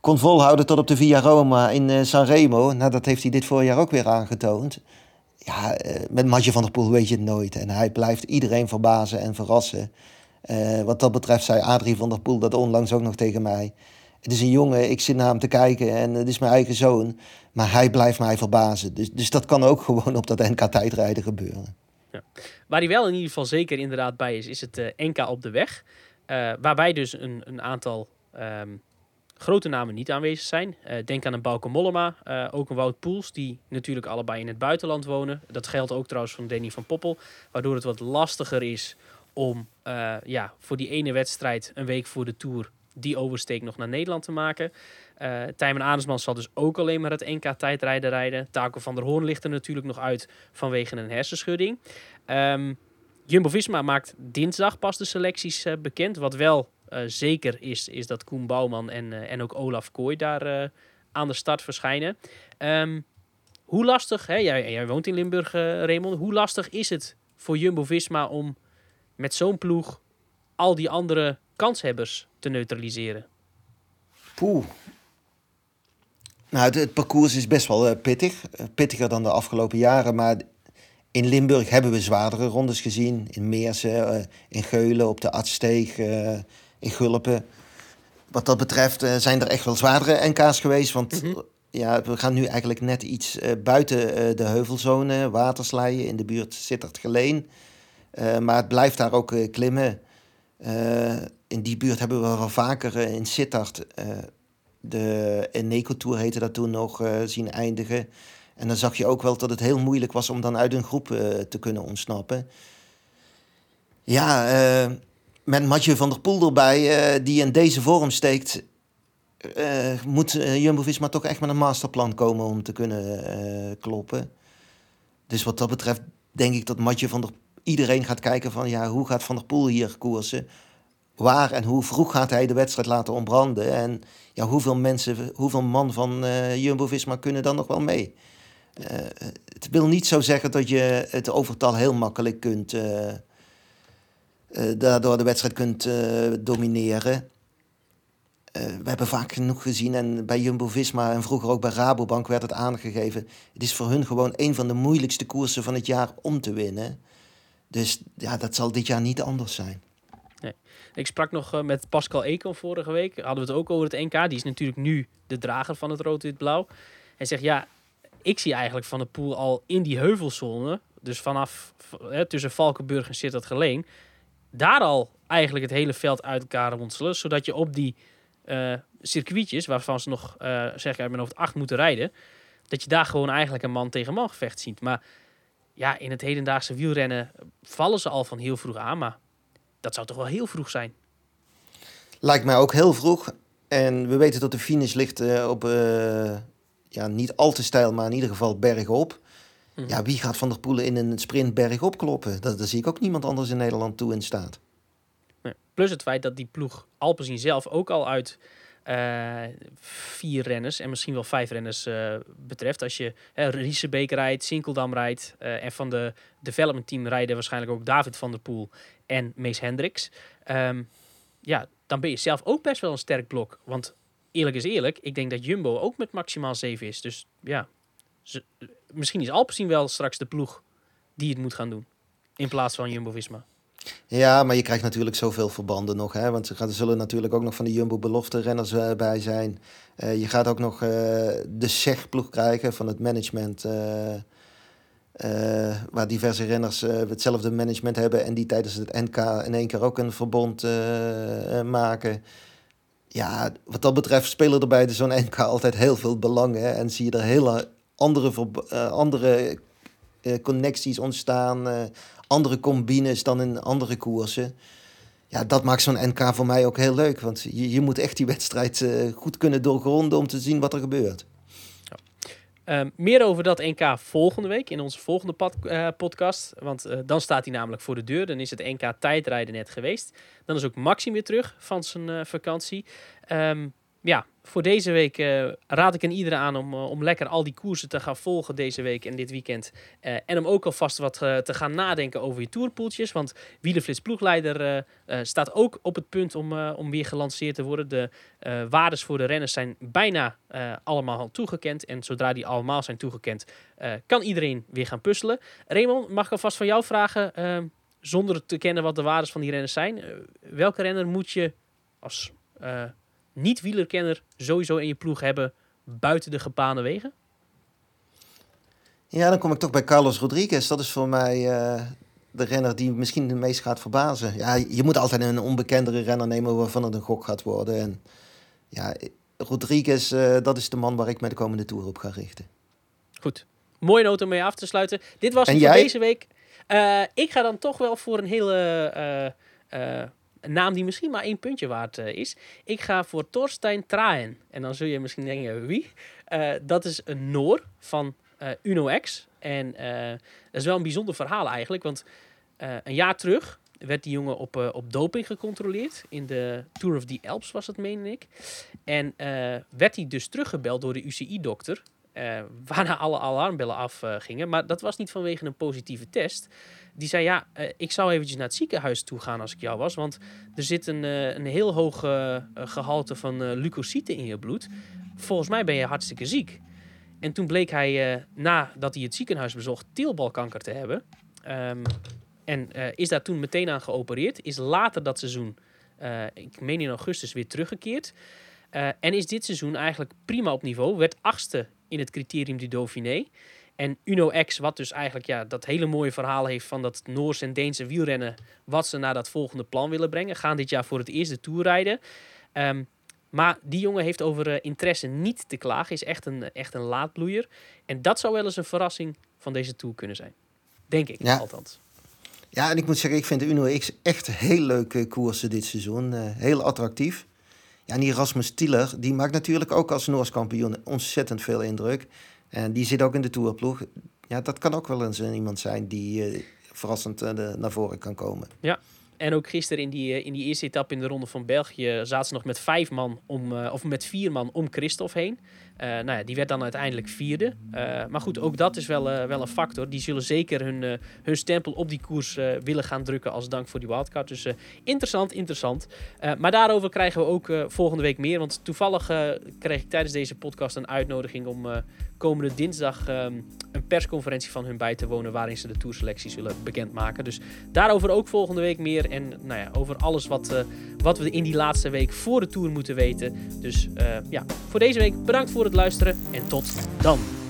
kon volhouden tot op de Via Roma in Sanremo. Nou, dat heeft hij dit voorjaar ook weer aangetoond ja, eh, met Matje van der Poel weet je het nooit. En hij blijft iedereen verbazen en verrassen. Uh, wat dat betreft zei Adrie van der Poel dat onlangs ook nog tegen mij. Het is een jongen, ik zit naar hem te kijken en het is mijn eigen zoon. Maar hij blijft mij verbazen. Dus, dus dat kan ook gewoon op dat NK tijdrijden gebeuren. Ja. Waar hij wel in ieder geval zeker inderdaad bij is, is het uh, NK op de weg. Uh, waarbij dus een, een aantal um, grote namen niet aanwezig zijn. Uh, denk aan een Bauke Mollema, uh, ook een Wout Poels, die natuurlijk allebei in het buitenland wonen. Dat geldt ook trouwens van Danny van Poppel, waardoor het wat lastiger is om uh, ja, voor die ene wedstrijd een week voor de Tour die oversteek nog naar Nederland te maken. Tijmen Adensman zal dus ook alleen maar het NK tijdrijden rijden. Taco van der Hoorn ligt er natuurlijk nog uit vanwege een hersenschudding. Um, Jumbo-Visma maakt dinsdag pas de selecties bekend, wat wel zeker is, is dat Koen Bouwman en, uh, en ook Olaf Kooi daar uh, aan de start verschijnen. Um, hoe lastig, hè, jij, jij woont in Limburg, Raymond, hoe lastig is het voor Jumbo-Visma om met zo'n ploeg al die andere kanshebbers te neutraliseren? Poeh. Nou, het, het parcours is best wel pittig. pittiger dan de afgelopen jaren, maar in Limburg hebben we zwaardere rondes gezien. In Meersen, in Geulen, op de Adsteeg, in Gulpen. Wat dat betreft uh, zijn er echt wel zwaardere NK's geweest. Want mm -hmm. ja, we gaan nu eigenlijk net iets uh, buiten uh, de heuvelzone, watersleien. In de buurt Sittard Geleen. maar het blijft daar ook klimmen. in die buurt hebben we wel vaker in Sittard de Eneco Tour heette dat toen nog zien eindigen. En dan zag je ook wel dat het heel moeilijk was om dan uit een groep te kunnen ontsnappen. Ja, met Mathieu van der Poel erbij, uh, die in deze vorm steekt, uh, moet uh, Jumbo-Visma toch echt met een masterplan komen om te kunnen kloppen. Dus wat dat betreft denk ik dat Matje van der... Iedereen gaat kijken van, ja, hoe gaat Van der Poel hier koersen? Waar en hoe vroeg gaat hij de wedstrijd laten ontbranden? En ja, hoeveel mensen, hoeveel man van Jumbo-Visma kunnen dan nog wel mee? Het wil niet zo zeggen dat je het overtal heel makkelijk kunt... Uh, daardoor de wedstrijd kunt domineren. we hebben vaak genoeg gezien en bij Jumbo-Visma en vroeger ook bij Rabobank werd het aangegeven. Het is voor hun gewoon een van de moeilijkste koersen van het jaar om te winnen. Dus ja, dat zal dit jaar niet anders zijn. Nee. Ik sprak nog met Pascal Econ vorige week. Hadden we het ook over het NK. Die is natuurlijk nu de drager van het rood-wit-blauw. Hij zegt, ja, ik zie eigenlijk Van de Poel al in die heuvelzone. Dus vanaf tussen Valkenburg en Sittard Geleen. Daar al eigenlijk het hele veld uit elkaar ronselen. Zodat je op die uh, circuitjes, waarvan ze nog, uh, zeg ik uit mijn hoofd, acht moeten rijden. Dat je daar gewoon eigenlijk een man tegen man gevecht ziet. Maar ja, in het hedendaagse wielrennen vallen ze al van heel vroeg aan. Maar dat zou toch wel heel vroeg zijn? Lijkt mij ook heel vroeg. En we weten dat de finish ligt uh, op, ja, niet al te stijl, maar in ieder geval bergop. Mm. Ja, wie gaat Van der Poelen in een sprint bergop kloppen? Dat, daar zie ik ook niemand anders in Nederland toe in staat. Nee. Plus het feit dat die ploeg Alpenzien zelf ook al uit uh, vier renners en misschien wel vijf renners uh, betreft. Als je uh, Riesebeek rijdt, Sinkeldam rijdt en van de development team rijden waarschijnlijk ook David van der Poel en Mees Hendricks. Um, ja, dan ben je zelf ook best wel een sterk blok. Want eerlijk is eerlijk, ik denk dat Jumbo ook met maximaal 7 is. Dus ja, misschien is Alpecin wel straks de ploeg die het moet gaan doen. In plaats van Jumbo-Visma. Ja, maar je krijgt natuurlijk zoveel verbanden nog. Hè? Want er zullen natuurlijk ook nog van de Jumbo-belofte-renners uh, bij zijn. Uh, je gaat ook nog de SEG-ploeg krijgen van het management. waar diverse renners hetzelfde management hebben. En die tijdens het NK in één keer ook een verbond maken. Ja, wat dat betreft spelen er bij zo'n NK altijd heel veel belangen. En zie je er hele andere, andere connecties ontstaan andere combines dan in andere koersen. Ja, dat maakt zo'n NK voor mij ook heel leuk. Want je, je moet echt die wedstrijd uh, goed kunnen doorgronden om te zien wat er gebeurt. Uh, meer over dat NK volgende week in onze volgende pod, uh, podcast. Want uh, dan staat hij namelijk voor de deur. Dan is het NK tijdrijden net geweest. Dan is ook Maxim weer terug van zijn vakantie. Um, ja, voor deze week uh, raad ik aan iedereen aan om, uh, om lekker al die koersen te gaan volgen deze week en dit weekend. Uh, en om ook alvast wat te gaan nadenken over je tourpoeltjes. Want Wielenflits ploegleider staat ook op het punt om, om weer gelanceerd te worden. De waardes voor de renners zijn bijna allemaal toegekend. En zodra die allemaal zijn toegekend, kan iedereen weer gaan puzzelen. Raymond, mag ik alvast van jou vragen, zonder te kennen wat de waardes van die renners zijn. welke renner moet je als niet-wielerkenner sowieso in je ploeg hebben buiten de gebaande wegen? Ja, dan kom ik toch bij Carlos Rodriguez. Dat is voor mij uh, de renner die misschien het meest gaat verbazen. Ja, je moet altijd een onbekendere renner nemen waarvan het een gok gaat worden. En ja, Rodriguez, uh, dat is de man waar ik met de komende Tour op ga richten. Goed. Mooie noot om mee af te sluiten. Dit was het voor deze week. Uh, ik ga dan toch wel voor een hele een naam die misschien maar één puntje waard uh, is. Ik ga voor Torstein Traen. En dan zul je misschien denken, wie? Uh, dat is een Noor van uh, Uno X. En dat is wel een bijzonder verhaal eigenlijk. Want een jaar terug werd die jongen op, op doping gecontroleerd. In de Tour of the Alps was het, meen ik. En werd hij dus teruggebeld door de UCI-dokter. waarna alle alarmbellen afgingen. maar dat was niet vanwege een positieve test. Die zei, ja, uh, ik zou eventjes naar het ziekenhuis toe gaan als ik jou was. Want er zit een, uh, een heel hoog uh, gehalte van leukocyten in je bloed. Volgens mij ben je hartstikke ziek. En toen bleek hij, nadat hij het ziekenhuis bezocht, teelbalkanker te hebben. Um, en is daar toen meteen aan geopereerd. Is later dat seizoen, ik meen in augustus, weer teruggekeerd. en is dit seizoen eigenlijk prima op niveau. Werd achtste in het criterium du Dauphiné. En Uno X, wat dus eigenlijk ja, dat hele mooie verhaal heeft van dat Noorse en Deense wielrennen, wat ze naar dat volgende plan willen brengen, gaan dit jaar voor het eerst de Tour rijden. Um, maar die jongen heeft over uh, interesse niet te klagen, is echt een, echt een laadbloeier. En dat zou wel eens een verrassing van deze Tour kunnen zijn. Denk ik, ja. althans. Ja, en ik moet zeggen, ik vind de Uno X echt heel leuke koersen dit seizoen. Uh, heel attractief. Ja, en die Rasmus Tieler, die maakt natuurlijk ook als Noors kampioen ontzettend veel indruk. En die zit ook in de tourploeg. Ja, dat kan ook wel eens iemand zijn die verrassend naar voren kan komen. Ja, en ook gisteren in die, in die eerste etappe in de Ronde van België zaten ze nog met vijf man om, of met vier man om Christophe heen. Uh, nou ja, die werd dan uiteindelijk vierde. Uh, maar goed, ook dat is wel, uh, wel een factor. Die zullen zeker hun, hun stempel op die koers willen gaan drukken als dank voor die wildcard. Dus interessant, interessant. maar daarover krijgen we ook volgende week meer. Want toevallig kreeg ik tijdens deze podcast een uitnodiging om komende dinsdag um, een persconferentie van hun bij te wonen. Waarin ze de tourselectie zullen bekendmaken. Dus daarover ook volgende week meer. En nou ja, over alles wat, wat we in die laatste week voor de tour moeten weten. Dus ja, voor deze week bedankt voor het luisteren en tot dan.